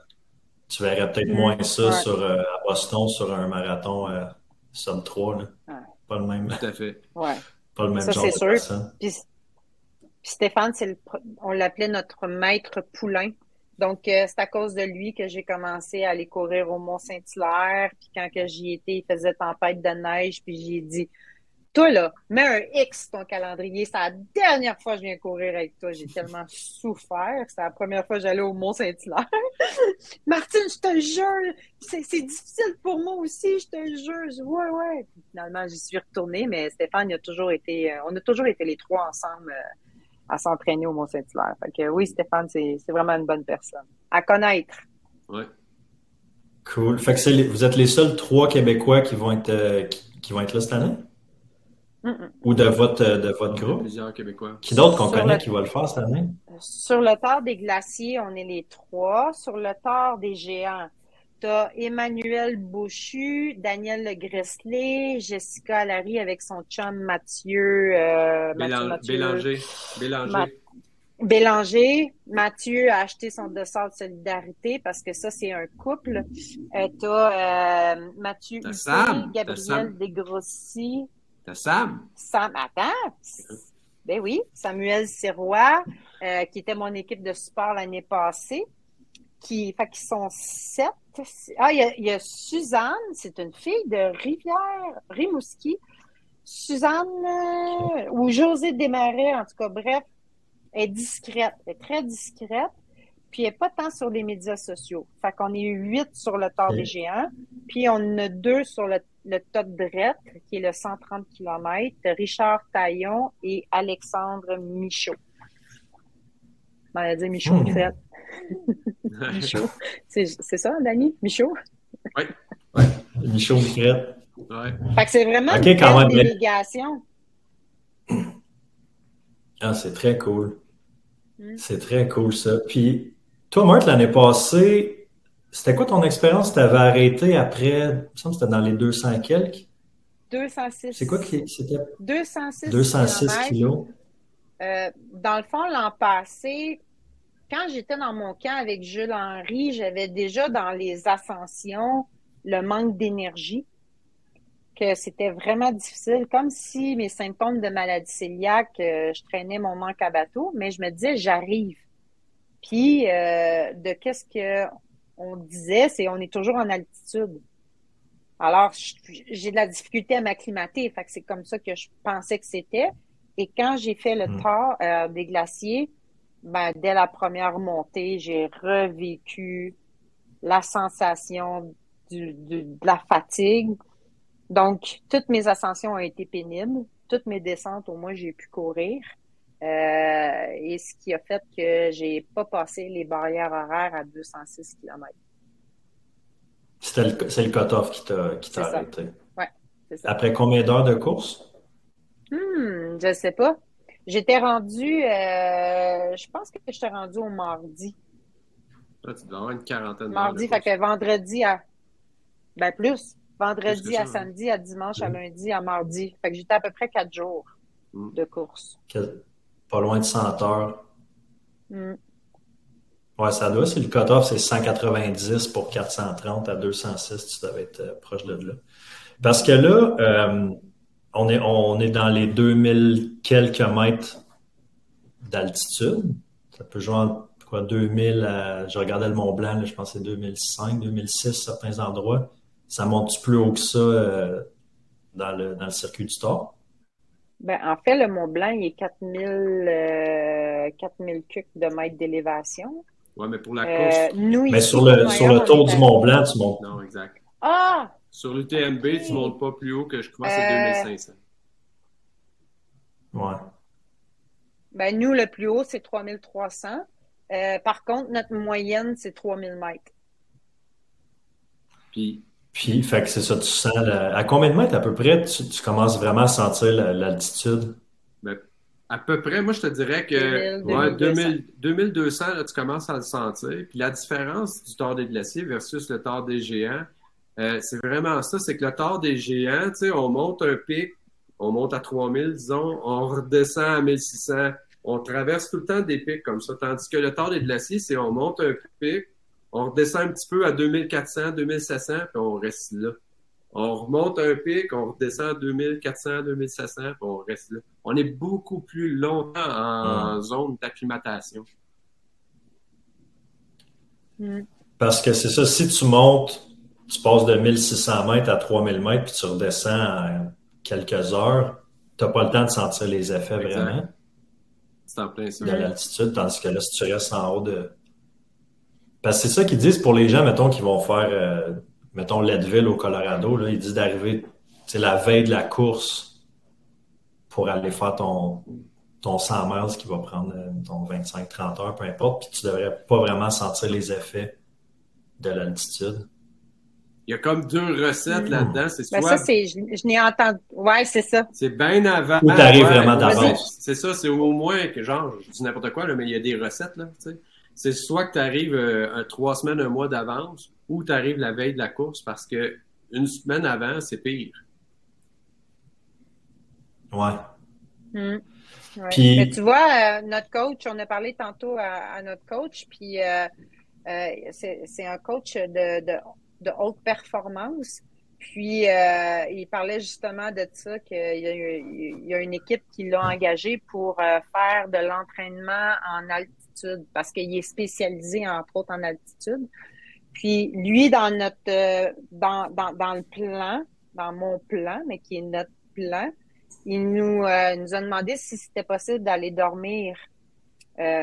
A: Tu verrais peut-être mm. moins ça sur, à Boston sur un marathon sub 3. Là. Pas le même.
C: Tout à fait.
B: Ouais.
A: Pas le même ça, genre de sûr.
B: Puis, Stéphane, le, on l'appelait notre maître poulain. Donc, euh, c'est à cause de lui que j'ai commencé à aller courir au Mont-Saint-Hilaire. Puis quand que j'y étais, il faisait tempête de neige. Puis j'ai dit, toi, là, mets un X ton calendrier. C'est la dernière fois que je viens courir avec toi. J'ai tellement souffert. C'est la première fois que j'allais au Mont-Saint-Hilaire. Martine, je te jure, c'est difficile pour moi aussi, je te jure. Je, ouais, ouais. finalement, j'y suis retournée, mais Stéphane, il a toujours été, euh, on a toujours été les trois ensemble euh, à s'entraîner au Mont-Saint-Hilaire. Fait que oui, Stéphane, c'est vraiment une bonne personne. À connaître.
C: Ouais.
A: Cool. Fait que vous êtes les seuls trois Québécois qui vont être, euh, qui vont être là cette année? Ou de votre, de votre groupe?
C: Plusieurs Québécois.
A: Qui d'autres qu'on connaît qui va le faire cette année?
B: Sur le tard des glaciers, on est les trois. Sur le tard des géants, tu as Emmanuel Bouchu, Daniel Le Gressley, Jessica Larry avec son chum Mathieu. Euh,
C: Mathieu, Bélanger. Bélanger.
B: Bélanger, Mathieu a acheté son dossard de solidarité parce que ça, c'est un couple. Euh, tu as euh, Mathieu Gabriel Desgrossi,
C: Sam.
B: Sam, attends. Ben oui, Samuel Sirois, euh, qui était mon équipe de sport l'année passée. Qui, fait qu'ils sont sept. Ah, il y, a, Suzanne, c'est une fille de Rivière, Rimouski. Suzanne, euh, ou José Desmarais, en tout cas, bref, est discrète, est très discrète puis elle n'est pas tant sur les médias sociaux. Fait qu'on est huit sur le tort des géants, puis on en a deux sur le, le top qui est le 130 km, Richard Taillon et Alexandre Michaud. On va dire Michaud, mmh. fait. Michaud. C'est ça, Dani? Michaud?
C: Oui.
A: Ouais. Michaud, Michel.
C: Ouais.
B: Fait que c'est vraiment une délégation.
A: Ah, c'est très cool. Mmh. C'est très cool, ça. Puis, toi, Marc, l'année passée, c'était quoi ton expérience? Tu avais arrêté après, il me semble que c'était dans les 200 quelques?
B: 206.
A: C'est quoi qui c'était?
B: 206,
A: 206 kilos.
B: Euh, dans le fond, l'an passé, quand j'étais dans mon camp avec Jules Henry, j'avais déjà dans les ascensions le manque d'énergie, que c'était vraiment difficile, comme si mes symptômes de maladie cœliaque, euh, je traînais mon manque à bateau, mais je me disais, j'arrive. Puis, euh, de qu'est-ce que on disait, c'est on est toujours en altitude. Alors, j'ai de la difficulté à m'acclimater. Fait que c'est comme ça que je pensais que c'était. Et quand j'ai fait le hmm. tour euh, des glaciers, ben, dès la première montée, j'ai revécu la sensation du, de la fatigue. Donc, toutes mes ascensions ont été pénibles. Toutes mes descentes, au moins, j'ai pu courir. Euh, et ce qui a fait que j'ai pas passé les barrières horaires à 206 km.
A: C'est le, cut-off qui t'a arrêté.
B: C'est ça.
A: Après combien d'heures de course?
B: Hmm, je sais pas. J'étais rendu, euh, je pense que j'étais rendu au mardi.
C: Ah, tu dois avoir une quarantaine
B: Mardi, fait que vendredi à. Ben plus. Vendredi à samedi, à dimanche, à lundi, à mardi. Fait que j'étais à peu près quatre jours hmm. de course
A: pas loin de 100 heures. Mm. Ouais, ça doit, c'est le cut-off, c'est 190 pour 430 à 206, tu devais être euh, proche de là. Parce que là, euh, on, est, on est dans les 2000 quelques mètres d'altitude. Ça peut jouer quoi, 2000 à, je regardais le Mont Blanc, je pense que c'est 2005, 2006, certains endroits. Ça monte plus haut que ça euh, dans, le, dans le circuit du Tort?
B: Ben, en fait, le Mont Blanc, il est 4000, euh, 4000 cucs de mètres d'élévation.
C: Oui, mais pour la euh, course.
A: mais sur le, sur le tour du Mont Blanc, tu montes.
C: Non, exact.
B: Ah!
C: Sur l'UTMB, tu tu montes pas plus haut que je crois c'est 2500.
A: Ouais.
B: Ben, nous, le plus haut, c'est 3300. Euh, par contre, notre moyenne, c'est 3000 mètres.
A: Puis, puis fait que c'est ça, tu sens. à combien de mètres à peu près tu, commences vraiment à sentir l'altitude?
C: Ben, à peu près, moi, je te dirais que 2200, tu commences à le sentir. Puis la différence du tort des glaciers versus le tort des géants, euh, c'est vraiment ça, c'est que le tort des géants, tu sais, on monte un pic, on monte à 3000, disons, on redescend à 1600, on traverse tout le temps des pics comme ça. Tandis que le tort des glaciers, c'est on monte un pic, on redescend un petit peu à 2400, 2700, puis on reste là. On remonte un pic, on redescend à 2400, 2700, puis on reste là. On est beaucoup plus longtemps en zone d'acclimatation.
A: Parce que c'est ça, si tu montes, tu passes de 1600 mètres à 3000 mètres, puis tu redescends en quelques heures, tu n'as pas le temps de sentir les effets vraiment.
C: C'est en plein.
A: De l'altitude, tandis que là, si tu restes en haut de. Parce que c'est ça qu'ils disent pour les gens, mettons, qui vont faire, euh, mettons, Leadville au Colorado, là, ils disent d'arriver, c'est la veille de la course pour aller faire ton, ton 100 miles qui va prendre euh, ton 25-30 heures, peu importe, puis tu devrais pas vraiment sentir les effets de l'altitude.
C: Il y a comme deux recettes là-dedans. C'est
B: ben, soit... ça, c'est, je, n'ai entendu. Ouais, c'est ça.
C: C'est bien avant.
A: Ou t'arrives vraiment d'avance.
C: C'est ça, c'est au moins que, genre, je dis n'importe quoi, là, mais il y a des recettes, là, tu sais. C'est soit que tu arrives euh, trois semaines, un mois d'avance, ou tu arrives la veille de la course parce que une semaine avant, c'est pire.
A: Ouais.
B: Hum. Puis... Mais tu vois, euh, notre coach, on a parlé tantôt à, notre coach, puis euh, c'est un coach de, de de haute performance. Puis, euh, il parlait justement de ça, qu'il y, a une équipe qui l'a engagé pour euh, faire de l'entraînement en altitude, parce qu'il est spécialisé, entre autres, en altitude. Puis, lui, dans notre, euh, dans, dans, dans le plan, dans mon plan, mais qui est notre plan, il nous, nous a demandé si c'était possible d'aller dormir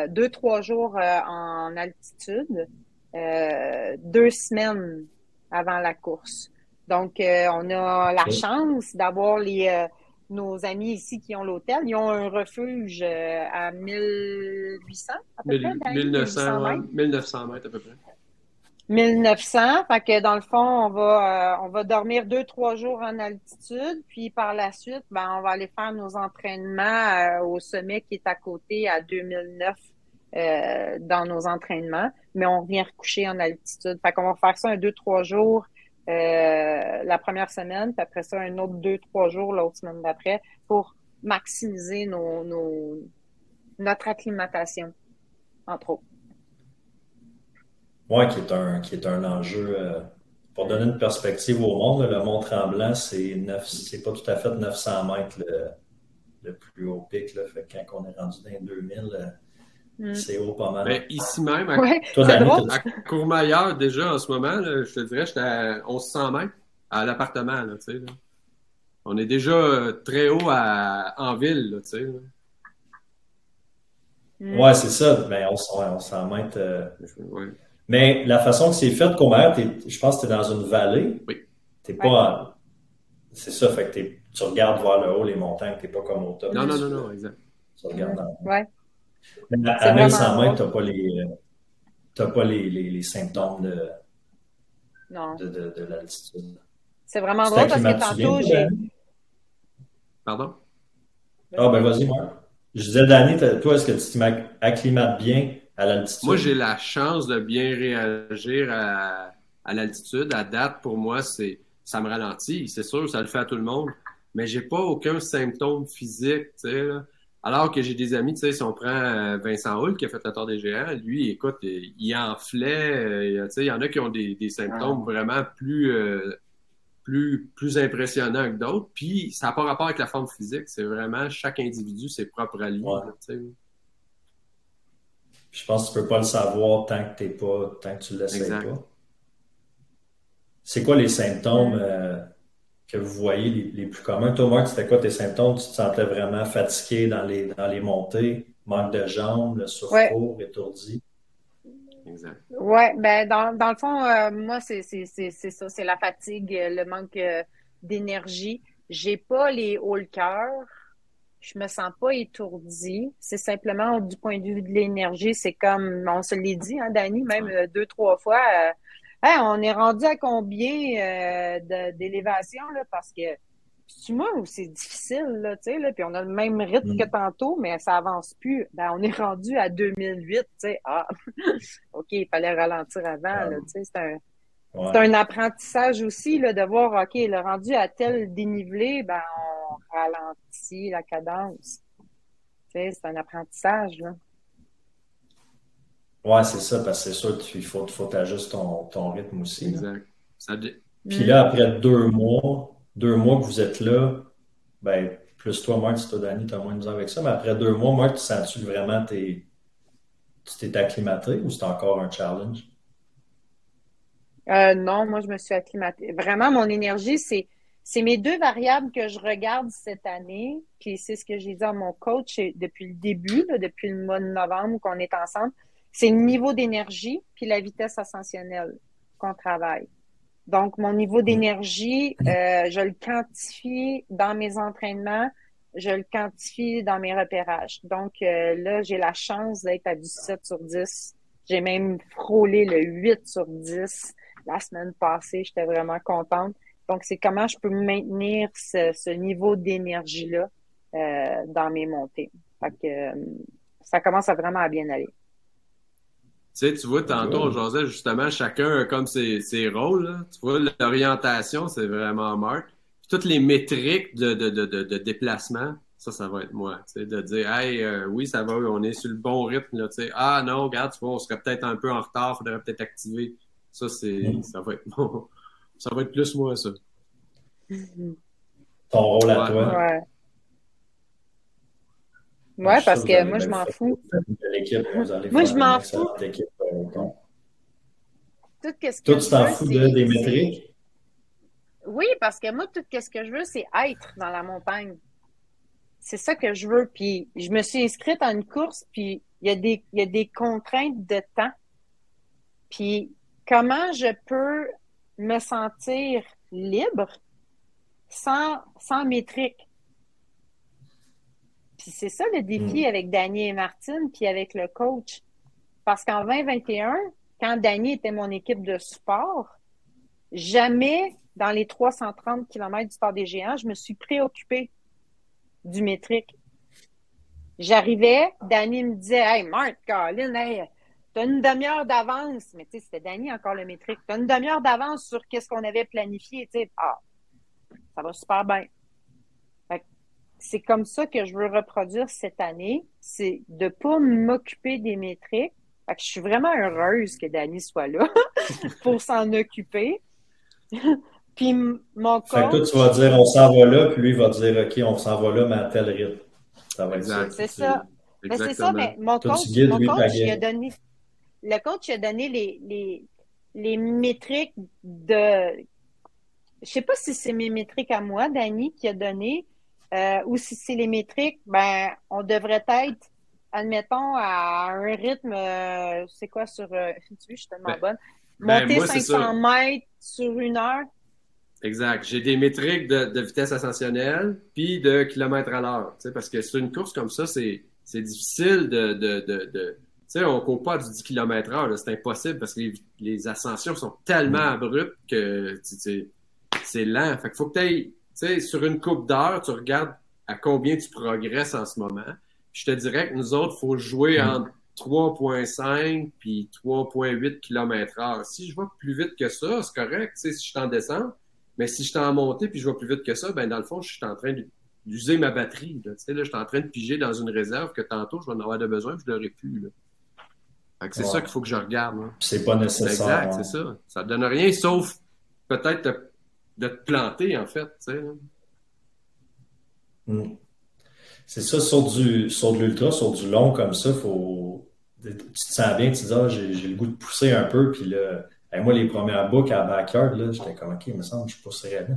B: deux, trois jours en altitude, deux semaines avant la course. Donc, euh, on a la chance d'avoir les euh, nos amis ici qui ont l'hôtel. Ils ont un refuge euh, à 1800 à peu près.
C: 1900, mètres? 1900 mètres à peu près.
B: 1900, fait que dans le fond, on va on va dormir deux trois jours en altitude, puis par la suite, ben on va aller faire nos entraînements au sommet qui est à côté à 2009 euh, dans nos entraînements, mais on revient recoucher en altitude. Fait qu'on va faire ça un deux, trois jours euh, la première semaine, puis après ça, un autre deux, trois jours l'autre semaine d'après pour maximiser nos, notre acclimatation, entre autres.
A: Oui, qui est un, qui est un enjeu. Euh, pour donner une perspective au monde, le Mont Tremblant, c'est pas tout à fait 900 mètres le, le plus haut pic. Là. Fait quand on est rendu dans les 2000, Mm. C'est haut pas mal.
C: Ben, ici même, à, Courmayeur, déjà en ce moment, je te dirais, j'étais à 1100 mètres à l'appartement. On est déjà euh, très haut en ville. Là, sais.
A: Mm. Ouais, c'est ça. Ben, on, s'en mètres. Euh, Mais la façon que c'est fait, Courmayeur, je pense que tu es dans une vallée.
C: Oui.
A: T'es pas. C'est ça, fait que tu regardes vers le haut les montagnes, tu n'es pas comme au top.
C: Non, non, non, non, exact.
A: Tu regardes dans...
B: Ouais.
A: À, 1100 mètres, tu n'as pas, les, pas les, les, symptômes de, de, de, de l'altitude.
B: C'est vraiment drôle parce que tantôt, j'ai.
C: Pardon?
A: Ah, ben vas-y, moi. Je disais, Danny, toi, est-ce que tu t'acclimates bien à l'altitude?
C: Moi, j'ai la chance de bien réagir à, à l'altitude. À date, pour moi, c'est ça me ralentit. C'est sûr, ça le fait à tout le monde. Mais j'ai pas aucun symptôme physique, tu sais, là. Alors que j'ai des amis, tu sais, si on prend euh, Vincent Hull qui a fait la Tour des géants, lui, écoute, il enflait, euh, tu sais, il y en a qui ont des, symptômes vraiment plus, euh, plus, plus impressionnants que d'autres. Puis, ça n'a pas rapport avec la forme physique, c'est vraiment chaque individu, c'est propre à lui.
A: Je pense que tu peux pas le savoir tant que t'es pas, tant que tu l'essayes pas. C'est quoi les symptômes que vous voyez les, plus communs? Toi, Marc, c'était quoi tes symptômes? Tu te sentais vraiment fatigué dans les, dans les montées, manque de jambes, le surcours, étourdi?
B: Exact. Oui, ben dans, dans le fond, euh, moi, c'est ça, c'est la fatigue, le manque euh, d'énergie. J'ai pas les hauts le cœur, je me sens pas étourdie. C'est simplement du point de vue de l'énergie, c'est comme on se l'est dit, hein, Dani, même euh, deux, trois fois. Euh, on est rendu à combien euh, d'élévation là, parce que c'est moi où c'est difficile, là, tu sais, là, puis on a le même rythme que mm. tantôt, mais ça avance plus. Ben, on est rendu à 2008, tu sais. Ah, OK, il fallait ralentir avant, là, tu sais, c'est un, c'est un apprentissage aussi, là, de voir, OK, le rendu à tel dénivelé, ben, on ralentit la cadence. Tu sais, c'est un apprentissage, là.
A: Ouais, c'est ça, parce que c'est sûr qu'il faut, faut t'ajuster ton, ton rythme aussi.
C: Exact.
A: Puis là, après deux mois, deux mois que vous êtes là, ben, plus toi, Marc, si toi, Danny, tu as moins de avec ça, mais après deux mois, Marc, tu sens-tu vraiment t'es, tu t'es acclimaté ou c'est encore un challenge?
B: Euh, non, moi, je me suis acclimatée. Vraiment, mon énergie, c'est, c'est mes deux variables que je regarde cette année. Puis c'est ce que j'ai dit à mon coach depuis le début, depuis le mois de novembre qu'on est ensemble. C'est le niveau d'énergie puis la vitesse ascensionnelle qu'on travaille. Donc, mon niveau mm. d'énergie, euh, je le quantifie dans mes entraînements, je le quantifie dans mes repérages. Donc, euh, là, j'ai la chance d'être à du 7 sur 10. J'ai même frôlé le 8 sur 10 la semaine passée. J'étais vraiment contente. Donc, c'est comment je peux maintenir ce, niveau d'énergie-là euh, dans mes montées. Fait que, ça commence à vraiment à bien aller.
C: Tu sais, tu vois, tantôt, on jasait justement, chacun a comme ses, ses rôles. Tu vois, l'orientation, c'est vraiment Marc. toutes les métriques de, de, de, de, déplacement, ça, ça va être moi. Tu sais, de dire, hey, euh, oui, ça va, on est sur le bon rythme. Là, tu sais, ah non, regarde, tu vois, on serait peut-être un peu en retard, il faudrait peut-être activer. Ça, c'est, mm. ça va être bon. Ça va être plus moi, ça.
A: Ton rôle à toi.
B: Ouais. Ouais, parce que moi, je m'en fous. Moi, je m'en fous. Tout ce que
A: tu t'en fous de, des métriques?
B: Oui, parce que moi, tout ce que je veux, c'est être dans la montagne. C'est ça que je veux. Puis, je me suis inscrite à une course, puis il y, a des, y a des contraintes de temps. Puis, comment je peux me sentir libre sans, sans métrique? Puis c'est ça le défi hmm. avec Danny et Martine, puis avec le coach. Parce qu'en 2021, quand Danny était mon équipe de support, jamais dans les 330 km du sport des géants, je me suis préoccupée du métrique. J'arrivais, Danny me disait Hey, Marc, Colin, hey, t'as une demi-heure d'avance. Mais tu sais, c'était Danny encore le métrique. T'as une demi-heure d'avance sur qu'est-ce qu'on avait planifié. Tu sais, ah, ça va super bien c'est comme ça que je veux reproduire cette année, c'est de pas m'occuper des métriques. Fait que je suis vraiment heureuse que Danny soit là pour s'en occuper. puis mon coach...
A: Fait que toi, tu vas dire on s'en va là, puis lui va dire OK, on s'en va là, mais à tel rythme.
B: Ça va être C'est ça. Mais c'est ça, mais mon coach, mon coach il a donné. Le coach a donné les, les, les métriques de. Je sais pas si c'est mes métriques à moi, Danny, qui a donné, euh, ou si c'est les métriques, ben, on devrait être, admettons, à un rythme, euh, c'est quoi sur, euh, tu je suis tellement ben, bonne, ben, monter 500 mètres sur une heure.
C: Exact. J'ai des métriques de, vitesse ascensionnelle puis de kilomètres à l'heure. Parce que sur une course comme ça, c'est difficile de. de, de, de tu sais, on ne court pas du 10 km heure. C'est impossible parce que les, ascensions sont tellement mm. abruptes que c'est lent. Fait qu'il faut que tu ailles tu sais, sur une coupe d'heure, tu regardes à combien tu progresses en ce moment. je te dirais que nous autres, il faut jouer mm. entre 3.5 puis 3.8 km heure. Si je vais plus vite que ça, c'est correct, tu sais, si je t'en descends. Mais si je suis en montée puis je vais plus vite que ça, ben dans le fond, je suis en train d'user ma batterie. Là. Tu sais, là, je suis en train de piger dans une réserve que tantôt, je vais en avoir de besoin puis je l'aurai plus. Là. c'est ça qu'il faut que je regarde.
A: C'est pas nécessaire.
C: Exact, c'est ça. Ça ne donne rien, sauf peut-être de te planter, en fait.
A: Hmm. C'est ça, sur, du, sur de l'ultra, sur du long comme ça, faut, tu te sens bien, tu te dis, ah, j'ai, le goût de pousser un peu, puis là, moi, les premières boucles à backyard, là, j'étais comme, OK, il me semble que je pousserais là.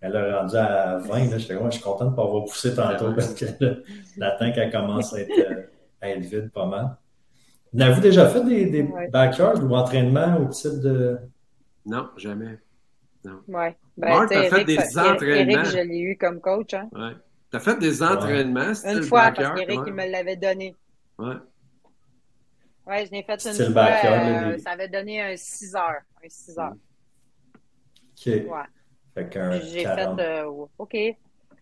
A: Elle a rendu à 20, là, j'étais comme, je suis content de ne pas avoir poussé tantôt parce que la tank, elle commence à être, euh, à être vide pas mal. N'avez-vous déjà fait des, des backyards ou entraînements au type de.
C: Non, jamais.
B: Ouais. Ben, Marc a fait des entraînements. Eric, je l'ai eu comme coach. Hein?
C: Ouais. T'as fait des entraînements,
B: Une fois, parce qu'Éric, il me l'avait donné.
C: Ouais.
B: Ouais, je l'ai fait une fois. Euh, ça avait donné un 6 heures. Un 6 heures.
A: OK. Ouais. Fait qu'un
B: J'ai fait, euh, OK.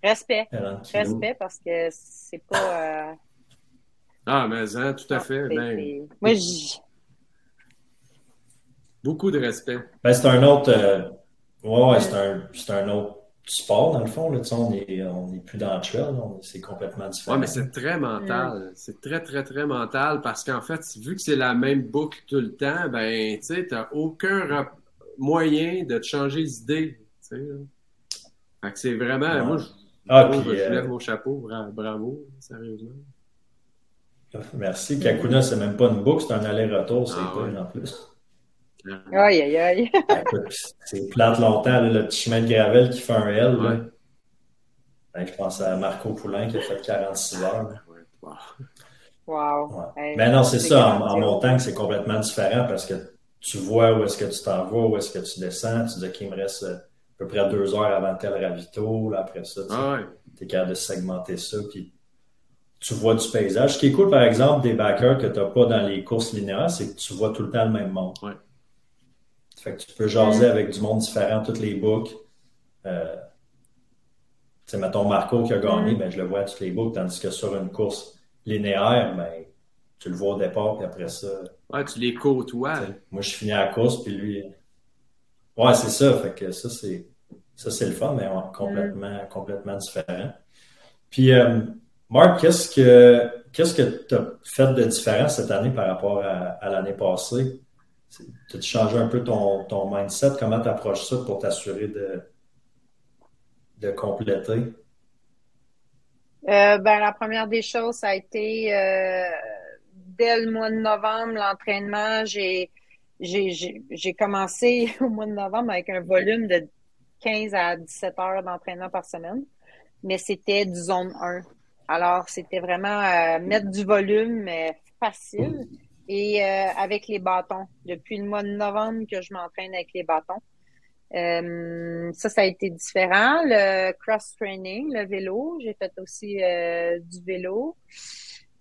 B: Respect. Respect parce que c'est pas. Euh...
C: Ah, mais hein, tout à fait. Ben...
B: Moi, j'...
C: Beaucoup de respect.
A: Ben, c'est un autre. Euh... Ouais, ouais, c'est un, un autre sport, dans le fond. Là, on n'est on est plus dans le trail, c'est complètement différent.
C: Oui, mais c'est très mental. C'est très, très, très mental parce qu'en fait, vu que c'est la même boucle tout le temps, ben, tu sais, n'as aucun moyen de te changer d'idée. Fait que c'est vraiment. Moi, je, ah, je, euh, lève mon chapeau. Bravo, sérieusement.
A: Merci. Kakuna, c'est même pas une boucle, c'est un aller-retour, c'est ah, pas en plus.
B: Aïe, aïe, aïe.
A: c'est plate longtemps, le petit chemin de gravel qui fait un L. Ben, je pense à Marco Poulain qui a fait 46 heures.
B: Wow.
A: Mais non, c'est ça, en, montagne, c'est complètement différent parce que tu vois où est-ce que tu t'en vas, où est-ce que tu descends. Tu dis qu'il me reste à peu près deux heures avant tel ravito. après ça, tu
C: ah
A: es capable de segmenter ça. Puis tu vois du paysage. Ce qui est cool, par exemple, des backers que tu n'as pas dans les courses linéaires, c'est que tu vois tout le temps le même monde. Fait que tu peux jaser avec du monde différent, toutes les books. Euh, tu sais, mettons Marco qui a gagné, mm. ben, je le vois à toutes les books, tandis que sur une course linéaire, ben, tu le vois au départ, puis après ça.
C: Ouais, tu les côtoies.
A: Moi, je finis à la course, puis lui. Ouais, c'est ça. Fait que ça, c'est. Ça, c'est le fun, mais complètement, mm. complètement différent. Puis, euh, Marc, qu'est-ce que qu'est-ce que tu as fait de différent cette année par rapport à l'année passée? Tu as changé un peu ton, ton mindset? Comment tu approches ça pour t'assurer de, de compléter?
B: Euh, ben, la première des choses, ça a été euh, dès le mois de novembre, l'entraînement. J'ai, j'ai, commencé au mois de novembre avec un volume de 15 à 17 heures d'entraînement par semaine, mais c'était du zone 1. Alors, c'était vraiment euh, mettre du volume, mais facile et euh, avec les bâtons. Depuis le mois de novembre que je m'entraîne avec les bâtons. Euh, ça, ça a été différent. Le cross-training, le vélo, j'ai fait aussi euh, du vélo.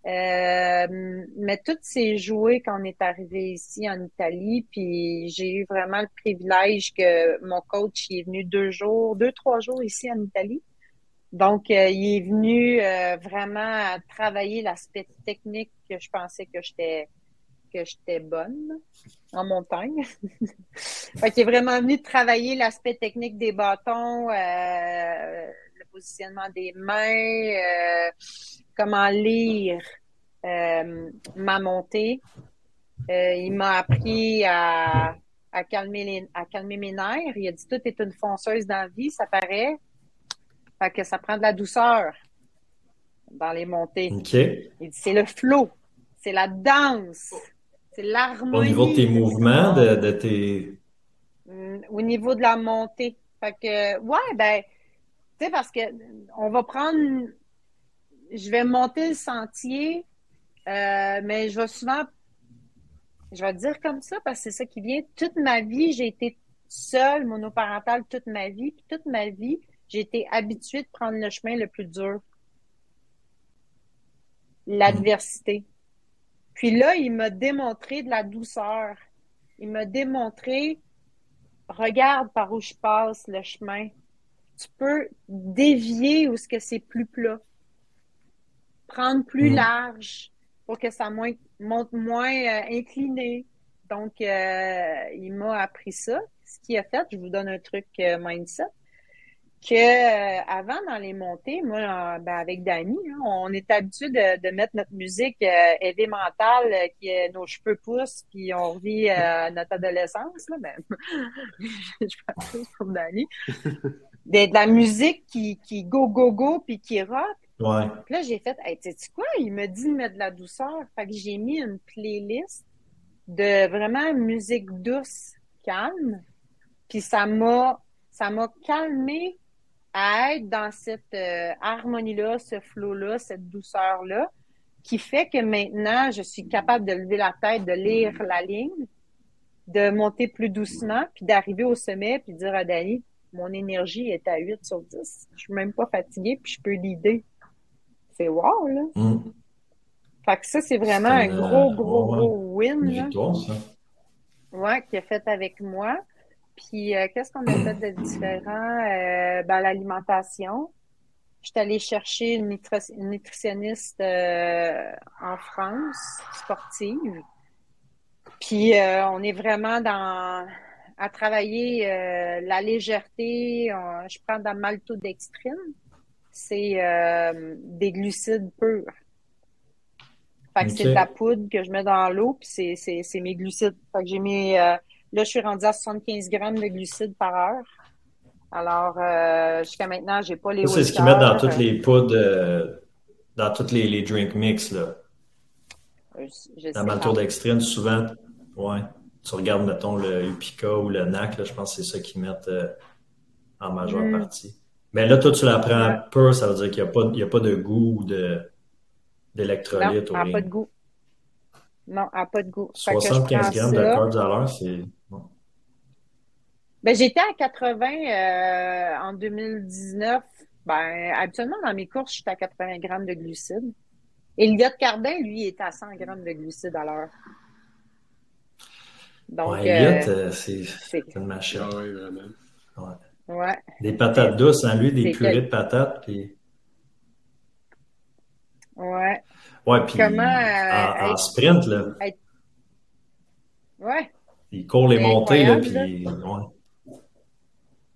B: mais toutes ces jouets quand on est arrivé ici en Italie, puis j'ai eu vraiment le privilège que mon coach il est venu deux jours, deux, trois jours ici en Italie. Donc, il est venu vraiment travailler l'aspect technique que je pensais que j'étais que j'étais bonne en montagne. fait qu'il est vraiment venu travailler l'aspect technique des bâtons, euh, le positionnement des mains, euh, comment lire euh, ma montée. il m'a appris à, calmer à calmer mes nerfs. Il a dit tout est une fonceuse dans la vie, ça paraît. Fait que ça prend de la douceur dans les montées. Il dit c'est le flow, c'est la danse. C'est l'harmonie. Au
A: niveau de tes mouvements, de, tes.
B: Mm, au niveau de la montée. Fait que, ouais, ben, tu sais, parce que on va prendre. Je vais monter le sentier, euh, mais je vais souvent. Je vais dire comme ça parce que c'est ça qui vient. Toute ma vie, j'ai été seule, monoparentale, toute ma vie. Puis toute ma vie, j'ai été habituée de prendre le chemin le plus dur. L'adversité. Puis là, il m'a démontré de la douceur. Il m'a démontré, regarde par où je passe le chemin. Tu peux dévier où ce que c'est plus plat. Prendre plus mm. large pour que ça monte moins euh, incliné. Donc, euh, il m'a appris ça. Ce qu'il a fait, je vous donne un truc euh, mindset que euh, avant dans les montées, moi, ben, avec Dani, hein, on est habitué de, mettre notre musique euh, mentale, euh, qui est nos cheveux poussent, puis on vit euh, notre adolescence. Là, ben, je parle pour Dani. De, de, la musique qui, qui go, go, go, puis qui rock.
A: Ouais.
B: Là, j'ai fait, hey, tu sais quoi? Il me dit de mettre de la douceur. Fait que j'ai mis une playlist de vraiment musique douce, calme. Puis ça m'a, ça m'a calmé à être dans cette euh, harmonie-là, ce flow-là, cette douceur-là, qui fait que maintenant, je suis capable de lever la tête, de lire la ligne, de monter plus doucement, puis d'arriver au sommet, puis dire à Dani, mon énergie est à 8 sur 10. Je suis même pas fatiguée, puis je peux l'idée. C'est wow, là. Mm. Fait que ça, c'est vraiment un gros, gros, gros win. Ça. Ouais, qui est fait avec moi. Puis, euh, qu'est-ce qu'on a fait de différent? Euh, ben, l'alimentation? Je suis allée chercher une, nutritionniste euh, en France, sportive. Puis, on est vraiment dans à travailler la légèreté. je prends de la maltodextrine. C'est des glucides purs. Fait que c'est de la poudre que je mets dans l'eau, puis c'est mes glucides. Fait que j'ai mis Là, je suis rendue à 75 grammes de glucides par heure. Alors, euh, jusqu'à maintenant, j'ai pas les
A: C'est ce qu'ils mettent dans toutes les poudres, euh, dans tous les, les, drink mix, là. Je, dans maltodextrine, souvent, ouais, tu regardes, mettons, le Upica ou le NAC, là, je pense que c'est ça qu'ils mettent euh, en majeure mm. partie. Mais là, toi, tu la prends peu, ça veut dire qu'il n'y a, a, pas de goût ou d'électrolyte.
B: Non, elle n'a pas de goût. Non, elle n'a pas de goût.
A: 75 grammes de carbs à l'heure, c'est...
B: Ben, j'étais à 80 euh, en 2019. Ben, habituellement, dans mes courses, j'étais à 80 grammes de glucides. Elliot Cardin, lui, est à 100 grammes de glucides à l'heure.
A: Donc, ouais, Elliot, euh, euh, c'est une machine.
C: Ah oui, vraiment.
A: Ouais. ouais. Des patates douces, hein, lui, des purées de patates. Puis...
B: Ouais.
A: Ouais, puis Comment, en, sprint, là.
B: Ouais.
A: Il court les montées, là, puis... Ouais.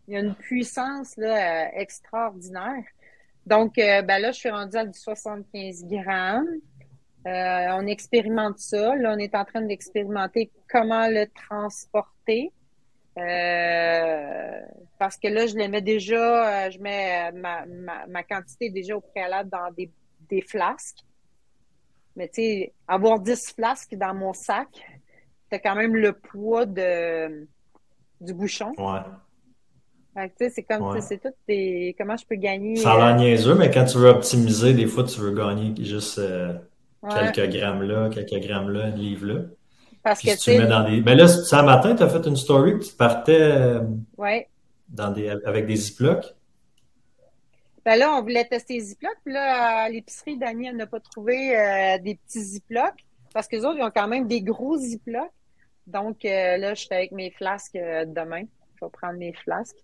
B: Il y a une puissance euh, extraordinaire. Donc, euh, ben là, je suis rendue à du 75 grammes. Euh, on expérimente ça. Là, on est en train d'expérimenter comment le transporter. parce que là, je le mets déjà, je mets ma, quantité déjà au préalable dans des, des flasques. Mais tu sais, avoir 10 flasques dans mon sac, t'as quand même le poids de, du bouchon. C'est comme, c'est tout des, comment je peux gagner.
A: Ça a l'air euh, niaiseux, mais quand tu veux optimiser, des fois, tu veux gagner juste euh, quelques grammes là, quelques grammes là, un livre là. Parce que tu mets dans des. Ben là, ce matin, tu as fait une story que tu partais euh, dans des, avec des ziplocs.
B: Ben là, on voulait tester les ziplocs. Puis là, à l'épicerie, Dani, n'a pas trouvé des petits ziplocs. Parce que les autres, ils ont quand même des gros ziplocs. Donc là, je suis avec mes flasques demain. Je vais prendre mes flasques.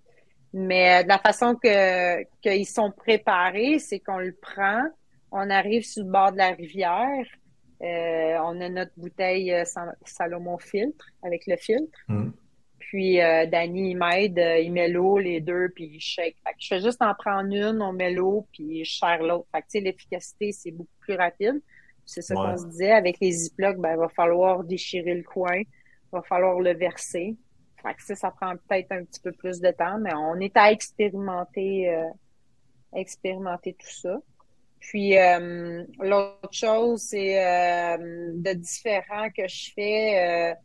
B: Mais euh, de la façon que qu'ils sont préparés, c'est qu'on le prend, on arrive sur le bord de la rivière, euh, on a notre bouteille euh, Salomon filtre avec le filtre. Mm. Puis euh, Danny il m'aide, il met l'eau les deux puis il shake. Fait que je fais juste en prendre une, on met l'eau puis je serre l'autre. Fait que l'efficacité c'est beaucoup plus rapide. C'est ça qu'on se disait avec les ziplocs, ben il va falloir déchirer le coin, il va falloir le verser ça, ça prend peut-être un petit peu plus de temps, mais on est à expérimenter, euh, expérimenter tout ça. Puis euh, l'autre chose, c'est euh, de différent que je fais.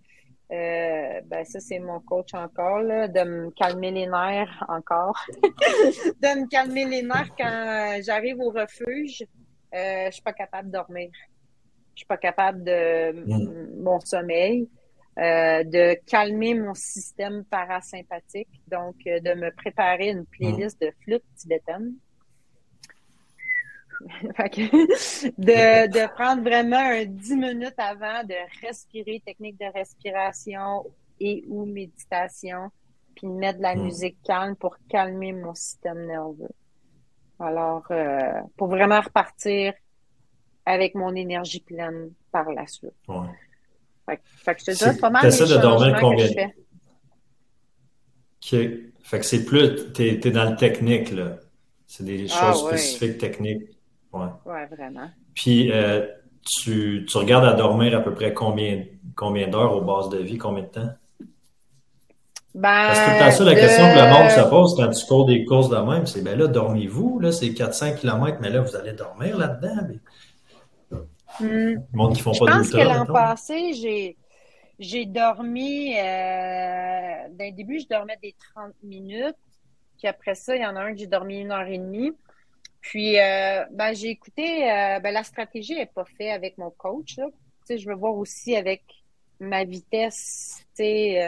B: ben ça, c'est mon coach encore, là, de me calmer les nerfs encore. de me calmer les nerfs quand j'arrive au refuge. je suis pas capable de dormir. Je suis pas capable de mm. mon sommeil. Euh, de calmer mon système parasympathique, donc euh, de me préparer une playlist de flûte tibétaine. de, de prendre vraiment un 10 minutes avant de respirer, technique de respiration et ou méditation, puis mettre de la hmm. musique calme pour calmer mon système nerveux. Alors, euh, pour vraiment repartir avec mon énergie pleine par la suite. Fait, que je te dis, c'est pas mal de dormir combien?
A: OK. Fait que c'est plus, t'es es dans le technique, là. C'est des ah, choses spécifiques, techniques. Ouais.
B: Ouais, vraiment.
A: Puis, euh, tu, tu, regardes à dormir à peu près combien, combien d'heures aux bases de vie, combien de temps?
B: Ben,
A: Parce que tout ça, la question que le monde se pose quand tu cours des courses de même, c'est ben là, dormez-vous, là, c'est 400 km, mais là, vous allez dormir là-dedans. Mais...
B: Hmm. Je pense que l'an passé, j'ai, j'ai dormi, euh, d'un début, je dormais des 30 minutes. Puis après ça, il y en a un que j'ai dormi une heure et demie. Puis, euh, ben, j'ai écouté, euh, ben, la stratégie n'est pas faite avec mon coach. Là. je veux voir aussi avec ma vitesse,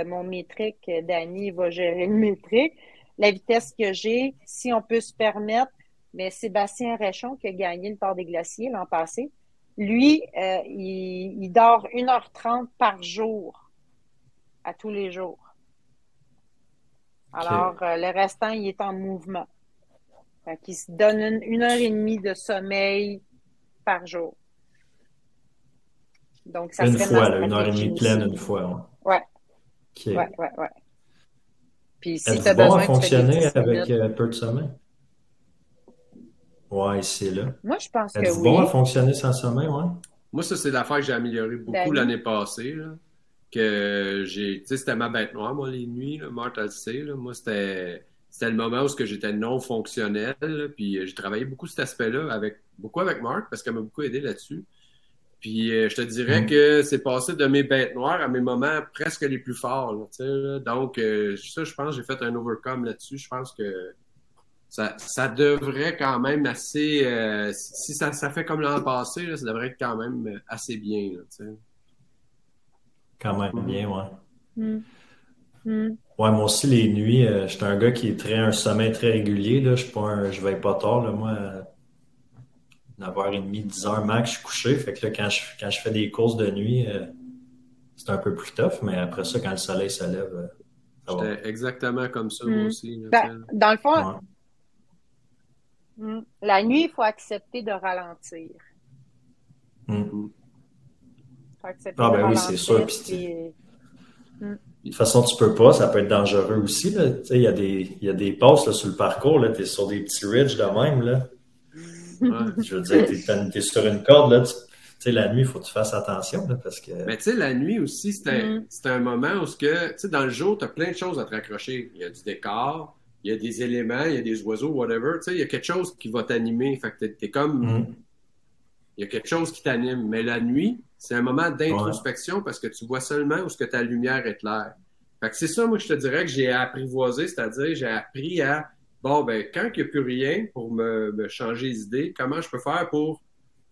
B: mon métrique. Danny va gérer le métrique. la vitesse que j'ai, si on peut se permettre. Mais Sébastien Réchon, qui a gagné le Tour des Glaciers l'an passé, lui, euh, il, dort 1h30 par jour, à tous les jours. Alors, euh, le restant, il est en mouvement. Fait il se donne une, heure et demie de sommeil par jour.
A: Donc, ça une fois, là, une heure et demie pleine, une fois.
B: Ouais. Ouais, ouais, ouais.
A: Puis si tu as bon à fonctionner avec euh, peu de sommeil? Ouais, c'est là.
B: Moi, je pense que
A: oui. bon à fonctionner sans sommeil, ouais?
C: Moi, ça, c'est l'affaire que j'ai amélioré beaucoup ben l'année passée. Là, que j'ai. Tu sais, c'était ma bête noire, moi, les nuits. Là, Marthe, elle sait. Là. Moi, c'était. C'était le moment où j'étais non fonctionnel. puis euh, j'ai travaillé beaucoup cet aspect-là avec beaucoup avec Marc parce qu'elle m'a beaucoup aidé là-dessus. Puis euh, je te dirais mm. que c'est passé de mes bêtes noires à mes moments presque les plus forts. Donc, euh, ça, je pense j'ai fait un overcome là-dessus. Je pense que ça, ça devrait quand même assez. Euh, si ça, ça fait comme l'an passé, ça devrait être quand même assez bien. Là,
A: quand même mm. bien, ouais.
B: Mm. Mm.
A: Ouais, moi aussi, les nuits, je suis un gars qui est très un sommeil très régulier. Là. Je ne je vais pas tard. Là. Moi, 9h30, 10h max, je suis couché. Fait que là, quand je, quand je fais des courses de nuit, c'est un peu plus tough, mais après ça, quand le soleil se lève,
C: C'était exactement comme ça, moi aussi.
B: Ben, dans le fond, Hmm. La nuit, il faut accepter de ralentir.
A: Hmm. ah, ben oui, c'est sûr. Hmm. De toute façon, tu peux pas, ça peut être dangereux aussi. Il y, a des, y a des passes là, sur le parcours, tu es sur des petits ridges de même. Là. Je veux dire, tu es, sur une corde, là, tu, la nuit, il faut que tu fasses attention. parce que...
C: Mais tu sais, la nuit aussi, c'est un, un, moment où, que, dans le jour, tu as plein de choses à te raccrocher. Il y a du décor, il y a des éléments, il y a des oiseaux, whatever. Tu sais, il y a quelque chose qui va t'animer. Fait que t'es, comme. Mm. Il y a quelque chose qui t'anime. Mais la nuit, c'est un moment d'introspection parce que tu vois seulement où ce que ta lumière éclaire. Fait que c'est ça, moi, je te dirais que j'ai apprivoisé, c'est-à-dire j'ai appris à bon, ben, quand il n'y a plus rien pour me, changer d'idée, comment je peux faire pour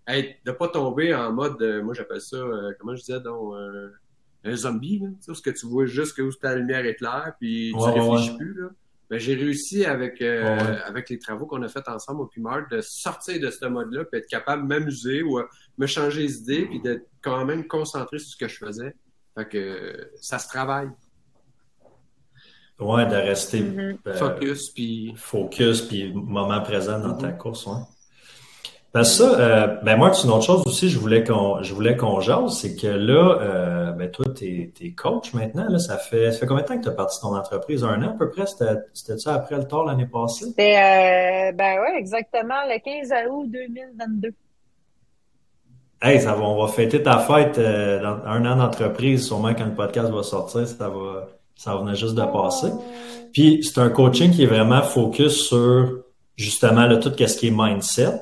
C: être, de pas tomber en mode, moi j'appelle ça, euh, comment je disais, donc, euh, un zombie, là, ce que tu vois juste où ta lumière éclaire, puis tu réfléchis plus, là. Ben, j'ai réussi avec, euh, avec les travaux qu'on a fait ensemble au Pimard de sortir de ce mode-là, puis être capable de m'amuser ou me changer les idées, puis d'être quand même concentré sur ce que je faisais. Fait que ça se travaille.
A: Ouais, de rester
C: mm-hmm. euh, focus, puis
A: focus, puis moment présent dans ta mm-hmm. course. Ouais. Ben ça, euh, ben moi, c'est une autre chose aussi, je voulais qu'on je voulais qu'on jase, c'est que là, euh, ben toi, t'es es coach maintenant, là, ça fait ça fait combien de temps que tu as parti ton entreprise? Un an à peu près? C'était ça après le tour l'année passée?
B: C'était euh, ben ouais, exactement, le 15 août 2022.
A: Hey, ça va, on va fêter ta fête euh, dans un an d'entreprise, sûrement quand le podcast va sortir, ça va ça venir juste de passer. Puis c'est un coaching qui est vraiment focus sur justement là, tout ce qui est mindset.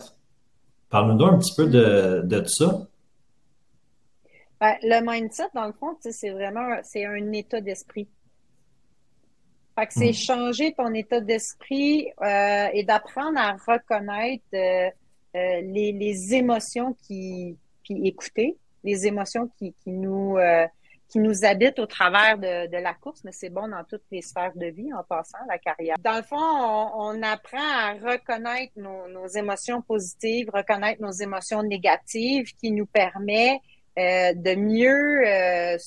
A: Parle-nous un petit peu de, de ça.
B: Ben, le mindset, dans le fond, c'est vraiment c'est un état d'esprit. Fait que c'est hmm. changer ton état d'esprit euh, et d'apprendre à reconnaître euh, euh, les, les, émotions qui, puis écouter les émotions qui, qui nous qui nous habite au travers de, de la course, mais c'est bon dans toutes les sphères de vie en passant la carrière. Dans le fond, on, apprend à reconnaître nos, nos, émotions positives, reconnaître nos émotions négatives, qui nous permet euh, de mieux, euh,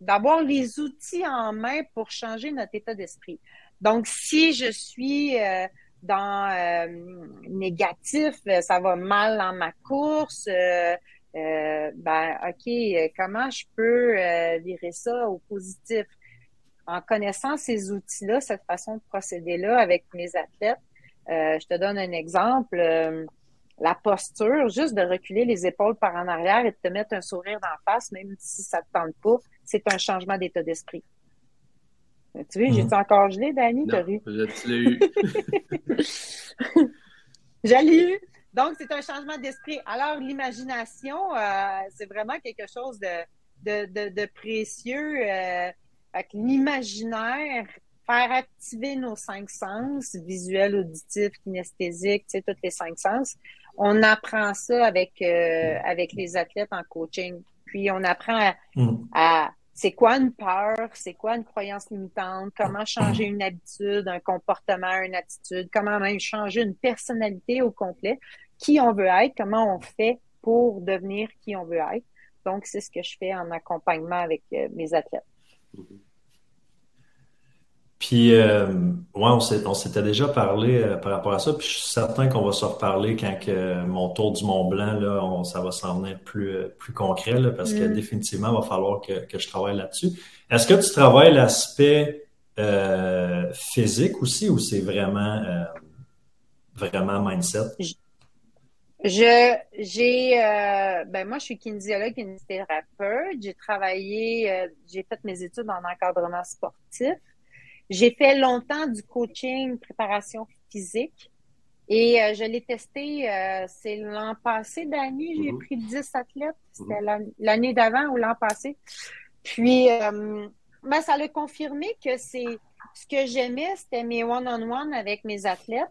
B: d'avoir les outils en main pour changer notre état d'esprit. Donc, si je suis euh, dans euh, négatif, ça va mal dans ma course. Euh, euh, ben, OK, euh, comment je peux euh, virer ça au positif? En connaissant ces outils-là, cette façon de procéder-là avec mes athlètes, je te donne un exemple. la posture, juste de reculer les épaules par en arrière et de te mettre un sourire d'en face, même si ça te tente pas, c'est un changement d'état d'esprit. Tu vois, j'ai-tu mhm. encore gelé, Dani?
C: Je l'ai eu.
B: J'ai eu. Donc, c'est un changement d'esprit. Alors, l'imagination, euh, c'est vraiment quelque chose de, de, de, précieux. Euh, l'imaginaire, faire activer nos cinq sens, visuel, auditif, kinesthésique, tu sais, tous les cinq sens. On apprend ça avec, euh, avec les athlètes en coaching. Puis, on apprend à, mm. c'est quoi une peur, c'est quoi une croyance limitante, comment changer une habitude, un comportement, une attitude, comment même changer une personnalité au complet, qui on veut être, comment on fait pour devenir qui on veut être. Donc, c'est ce que je fais en accompagnement avec euh, mes athlètes.
A: Puis, euh, ouais, on s'était déjà parlé euh, par rapport à ça. Puis, je suis certain qu'on va se reparler quand que mon tour du Mont Blanc, là, ça va s'en venir plus, plus concret, là, parce que mm. définitivement, il va falloir que, que je travaille là-dessus. Est-ce que tu travailles l'aspect physique aussi ou c'est vraiment, vraiment mindset?
B: Je, j'ai, ben moi, je suis kinésiologue, kinésithérapeute. J'ai travaillé, j'ai fait mes études en encadrement sportif. J'ai fait longtemps du coaching, préparation physique. Et euh, je l'ai testé, euh, c'est l'an passé, Dani, j'ai mhm. pris 10 athlètes. C'était mhm. l'année d'avant ou l'an passé. Puis, euh, ben, ça l'a confirmé que c'est ce que j'aimais, c'était mes one-on-one avec mes athlètes,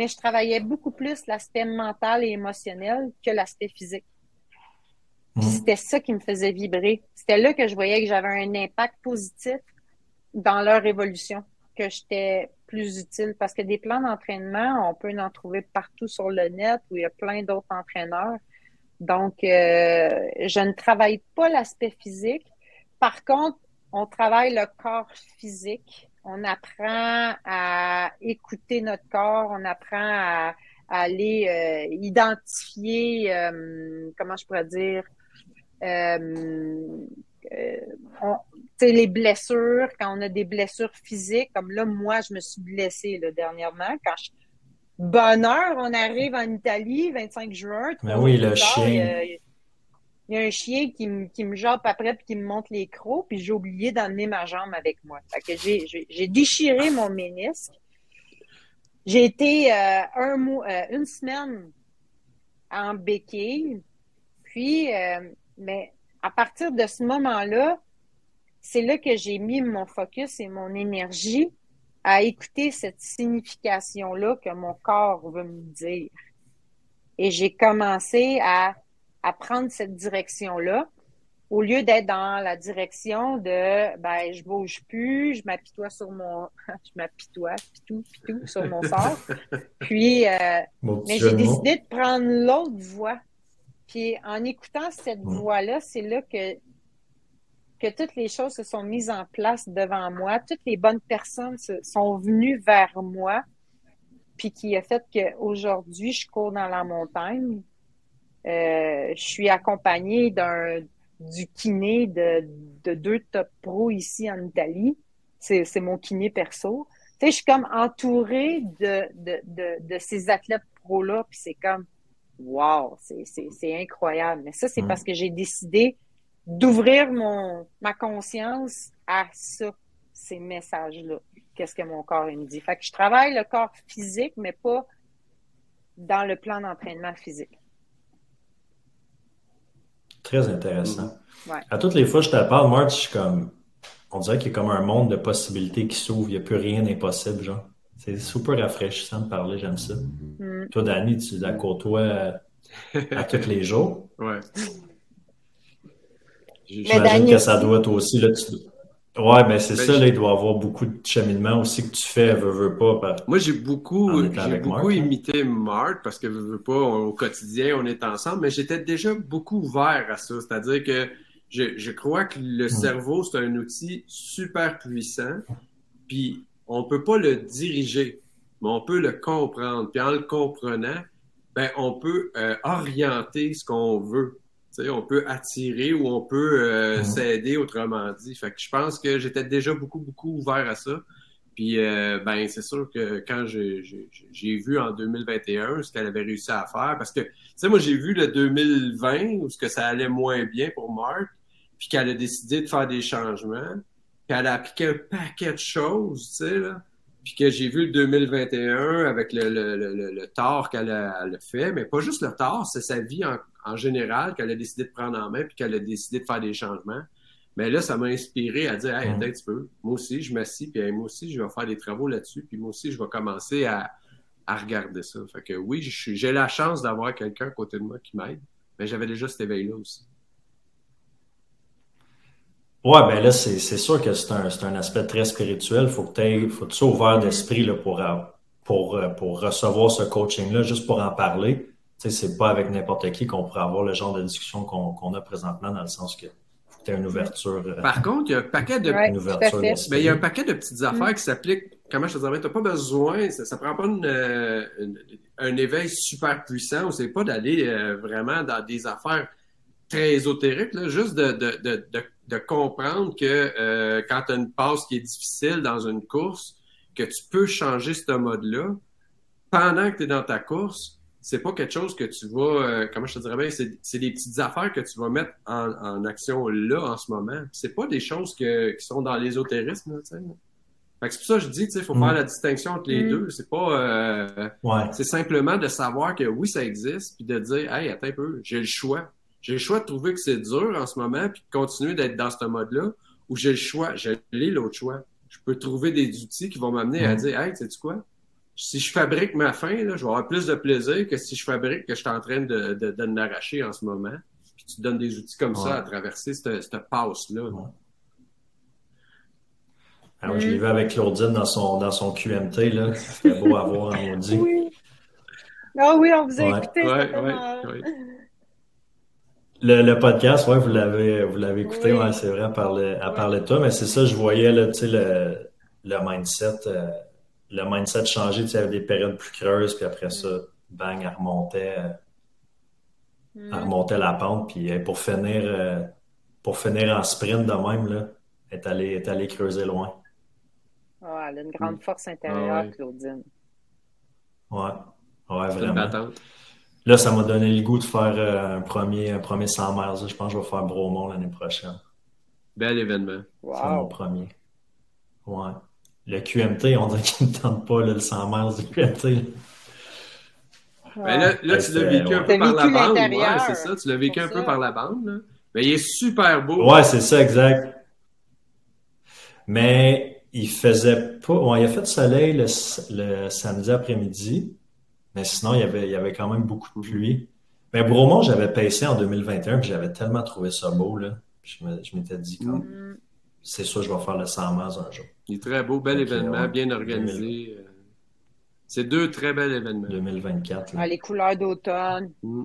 B: mais je travaillais beaucoup plus l'aspect mental et émotionnel que l'aspect physique. Mhm. C'était ça qui me faisait vibrer. C'était là que je voyais que j'avais un impact positif dans leur évolution que j'étais plus utile parce que des plans d'entraînement, on peut en trouver partout sur le net où il y a plein d'autres entraîneurs. Donc, euh, je ne travaille pas l'aspect physique. Par contre, on travaille le corps physique. On apprend à écouter notre corps, on apprend à, aller euh, identifier, euh, comment je pourrais dire, on, les blessures, quand on a des blessures physiques, comme là, moi, je me suis blessée là, dernièrement. Quand je... Bonheur, on arrive en Italie, 25 juin.
A: Ben oui, le chien.
B: Il y, a, un chien qui, me, qui me jappe après puis qui me monte les crocs, puis j'ai oublié d'emmener ma jambe avec moi. Que j'ai déchiré mon ménisque. J'ai été euh, un mois, euh, une semaine en béquille. Puis, euh, mais à partir de ce moment-là, c'est là que j'ai mis mon focus et mon énergie à écouter cette signification-là que mon corps veut me dire. Et j'ai commencé à, à prendre cette direction-là au lieu d'être dans la direction de ben je bouge plus, je m'apitoie sur mon je m'apitoie pitou pitou sur mon sort. Puis euh, mais j'ai décidé de prendre l'autre voie. Puis en écoutant cette voix-là, c'est là que que toutes les choses se sont mises en place devant moi, toutes les bonnes personnes sont venues vers moi, puis qui a fait qu'aujourd'hui, je cours dans la montagne. Euh, je suis accompagnée d'un du kiné de, de deux top pros ici en Italie. C'est, mon kiné perso. Tu sais, je suis comme entourée de, de, de, de ces athlètes pros-là, puis c'est comme wow, c'est, c'est incroyable. Mais ça, c'est parce que j'ai décidé d'ouvrir mon ma conscience à ça, ces messages-là. Qu'est-ce que mon corps me dit? Fait que je travaille le corps physique, mais pas dans le plan d'entraînement physique.
A: Très intéressant. À toutes les fois que je te parle, Marc, je suis comme. On dirait qu'il y a comme un monde de possibilités qui s'ouvre. Il n'y a plus rien d'impossible, genre. C'est super rafraîchissant de parler, j'aime ça. Mm. Toi, Danny, tu la côtoies à tous les jours?
C: Ouais.
A: J'imagine que ça doit être aussi. Là, Ouais, mais c'est ben, ça, là, il doit y avoir beaucoup de cheminement aussi que tu fais, veux, veux pas.
C: Moi, j'ai beaucoup, beaucoup hein. imité Marc parce que, veux, veux pas, au quotidien, on est ensemble, mais j'étais déjà beaucoup ouvert à ça. C'est-à-dire que je, je, crois que le hmm. cerveau, c'est un outil super puissant, puis on peut pas le diriger, mais on peut le comprendre. Puis en le comprenant, ben, on peut euh, orienter ce qu'on veut on peut attirer ou on peut euh, s'aider, autrement dit. Fait que je pense que j'étais déjà beaucoup, beaucoup ouvert à ça. Puis, euh, ben, c'est sûr que quand j'ai vu en 2021 ce qu'elle avait réussi à faire, parce que, tu sais, moi, j'ai vu le 2020 où ce que ça allait moins bien pour Marc, puis qu'elle a décidé de faire des changements, puis elle a appliqué un paquet de choses, tu sais, là puis que j'ai vu le 2021 avec le, le, le, le tort qu'elle a, fait, mais pas juste le tort, c'est sa vie en, en général qu'elle a décidé de prendre en main puis qu'elle a décidé de faire des changements. Mais là, ça m'a inspiré à dire, hey, attends un petit peu, moi aussi, je m'assis, puis moi aussi, je vais faire des travaux là-dessus, puis moi aussi, je vais commencer à, à regarder ça. Fait que oui, j'ai la chance d'avoir quelqu'un à côté de moi qui m'aide, mais j'avais déjà cet éveil-là aussi.
A: Ouais, ben là, c'est sûr que c'est un, un, aspect très spirituel. Faut que tu faut que tu sois ouvert d'esprit pour, pour, pour recevoir ce coaching-là, juste pour en parler. Tu sais, c'est pas avec n'importe qui qu'on pourrait avoir le genre de discussion qu'on a présentement, dans le sens que tu une ouverture. Euh,
C: Par contre, il y a un paquet de.
B: une ouverture
C: mais il y a un paquet de petites affaires qui s'appliquent. Comment je te dirais, tu n'as pas besoin, ça, ne prend pas euh, un éveil super puissant, ou c'est pas d'aller euh, vraiment dans des affaires très ésotériques, là, juste de, de, de, de, comprendre que quand tu as une passe qui est difficile dans une course, que tu peux changer ce mode-là pendant que tu es dans ta course c'est pas quelque chose que tu vas, euh, comment je te dirais bien, c'est des petites affaires que tu vas mettre en, en action là en ce moment. C'est pas des choses que, qui sont dans l'ésotérisme, tu sais. c'est pour ça que je dis, tu sais, il faut faire mm. la distinction entre les mm. deux. C'est pas, euh, c'est simplement de savoir que oui, ça existe, puis de dire, hey, attends un peu, j'ai le choix. J'ai le choix de trouver que c'est dur en ce moment, puis de continuer d'être dans ce mode-là, ou j'ai le choix, j'ai l'autre choix. Je peux trouver des outils qui vont m'amener à mm. dire, hey, sais tu quoi? Si je fabrique ma fin, là, je vais avoir plus de plaisir que si je fabrique que je suis en train de, de, de l'arracher en ce moment. Puis tu donnes des outils comme ça à traverser cette, cette passe-là.
A: Alors, je l'ai vu avec Claudine dans son, dans son QMT. Là. C'était beau à voir, on dit.
B: Oui. Ah oui, on vous a écouté.
A: Le, le, podcast, ouais, vous l'avez, vous l'avez écouté, ouais, c'est vrai, à parler, à parler de toi, mais c'est ça, je voyais là, le, le mindset. Euh, le mindset changé, tu sais, avait des périodes plus creuses, puis après ça, bang, elle remontait, elle mm. remontait la pente, puis pour finir, euh, pour finir en sprint de même, là, elle est allée, est allée creuser loin.
B: Ah, elle a une grande mm. force intérieure, ah Claudine.
A: Ouais, ouais, vraiment. Là, ça m'a donné le goût de faire euh, un, premier, un premier 100 miles. Je pense que je vais faire Bromont l'année prochaine.
C: Bel événement.
A: C'est mon premier. Ouais. Le QMT, on dirait qu'il ne tente pas le 100 miles du QMT.
C: Ben là, là tu l'as vécu un peu par la bande. Ouais, c'est ça. Tu l'as vécu un peu par la bande. Mais il est super beau.
A: Ouais, c'est ça, exact. Mais il faisait pas. Ouais, il a fait soleil le, samedi après-midi. Mais sinon, il y, avait, il y avait quand même beaucoup de pluie. Mais Bromont, j'avais payé en 2021 puis j'avais tellement trouvé ça beau. Là. Je m'étais dit, comme, mm. C'est sûr, je vais faire le 100 miles un jour.
C: Il est très beau, bel événement, bien organisé. C'est deux très bels événements.
A: 2024.
B: Ah, les couleurs d'automne. Mm.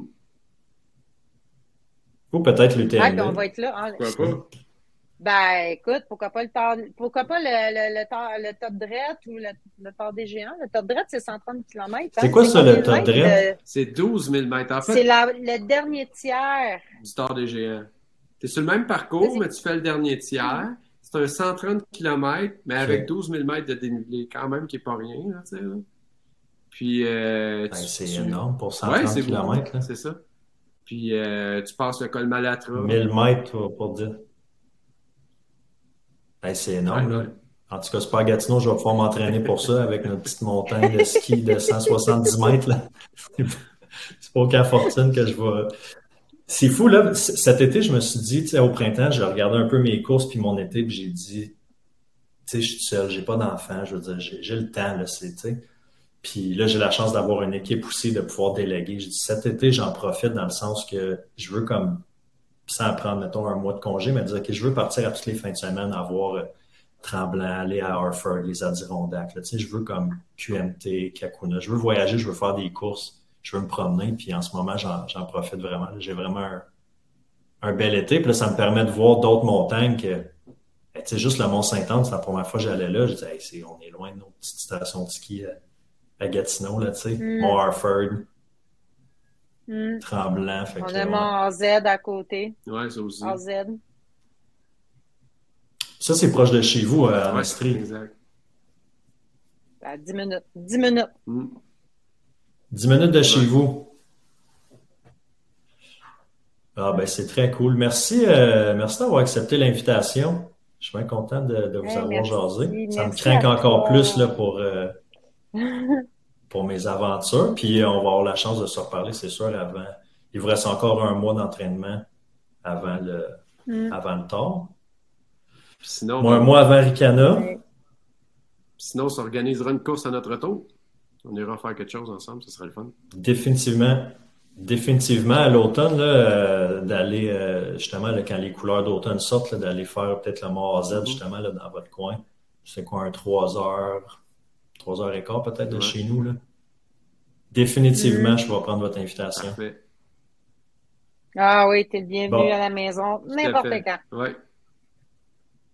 A: Ou peut-être le
B: Ah, on va être là. Hein. Pourquoi pas? Ben, écoute, pourquoi pas le pourquoi pas le, le, le, le top dread ou le, le tard des géants? Le top dread, c'est 130 km. Hein.
A: C'est quoi ça, le top dread?
C: C'est 12 000 mètres. En fait,
B: c'est le dernier tiers.
C: Du tard des géants. Tu es sur le même parcours, mais tu fais le dernier tiers c'est un 130 km, mais avec 12 000 mètres de dénivelé, quand même, qui n'est pas rien, là. Puis. Euh,
A: ben, c'est énorme pour 130 ouais, km.
C: C'est ça. Puis euh, tu passes le col Malatra.
A: 1000 mètres pour dire. Ben, c'est énorme, là. En tout cas, c'est pas à Gatineau, je vais pouvoir m'entraîner pour ça avec notre petite montagne de ski de 170 mètres. C'est pas aucun fortune que je vais, c'est fou, là. Cet été, je me suis dit, tu sais, au printemps, j'ai regardé un peu mes courses puis mon été, puis j'ai dit, tu sais, je suis seul, j'ai pas d'enfant, je veux dire, j'ai le temps, là, c'est, tu sais. Puis là, j'ai la chance d'avoir une équipe aussi, de pouvoir déléguer. Je dis, cet été, j'en profite dans le sens que je veux comme, sans prendre, mettons, un mois de congé, mais dire, que je veux partir à toutes les fins de semaine, avoir euh, Tremblant, aller à Harford, les Adirondacks, tu sais, je veux comme QMT, Kakuna, je veux voyager, je veux faire des courses je veux me promener. Puis en ce moment, j'en profite vraiment. J'ai vraiment un, bel été. Puis là, ça me permet de voir d'autres montagnes que. Tu sais, juste le Mont-Saint-Anne, c'est la première fois que j'allais là. Je disais, hey, on est loin de nos petites stations de ski à, Gatineau, là, tu sais. Mm. Mont-Harford. Mm. Tremblant.
B: Fait on a Mont-Z à côté.
C: Ouais, ça aussi.
B: Z.
A: Ça, c'est proche de chez vous, à ouais,
C: Exact.
B: À 10 minutes. 10 minutes. Mm.
A: 10 minutes de chez vous. Ah, ben, c'est très cool. Merci, euh, merci d'avoir accepté l'invitation. Je suis bien content de, vous avoir jasé. Ça me craint encore plus là, pour, euh, pour mes aventures. Puis on va avoir la chance de se reparler, c'est sûr, avant. Il vous reste encore un mois d'entraînement avant le, mm. avant le. Sinon, Moi, un mois avant Ricana.
C: Sinon, on s'organisera une course à notre tour. On ira faire quelque chose ensemble, ce serait le fun.
A: Définitivement. définitivement à l'automne, euh, d'aller justement quand les couleurs d'automne sortent, d'aller faire peut-être le Mont Z mm-hmm. justement là, dans votre coin. C'est quoi un 3 heures, 3 heures et quart peut-être de chez nous. Là? Définitivement, mm-hmm. je vais prendre votre invitation.
B: Ah oui, t'es le bienvenu à la maison, n'importe quand.
C: Oui.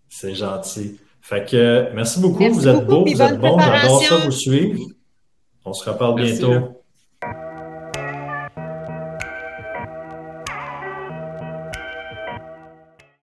A: C'est gentil. Fait que merci beaucoup, vous êtes beau, vous êtes bon, j'adore ça vous suivre. On se reparle bientôt.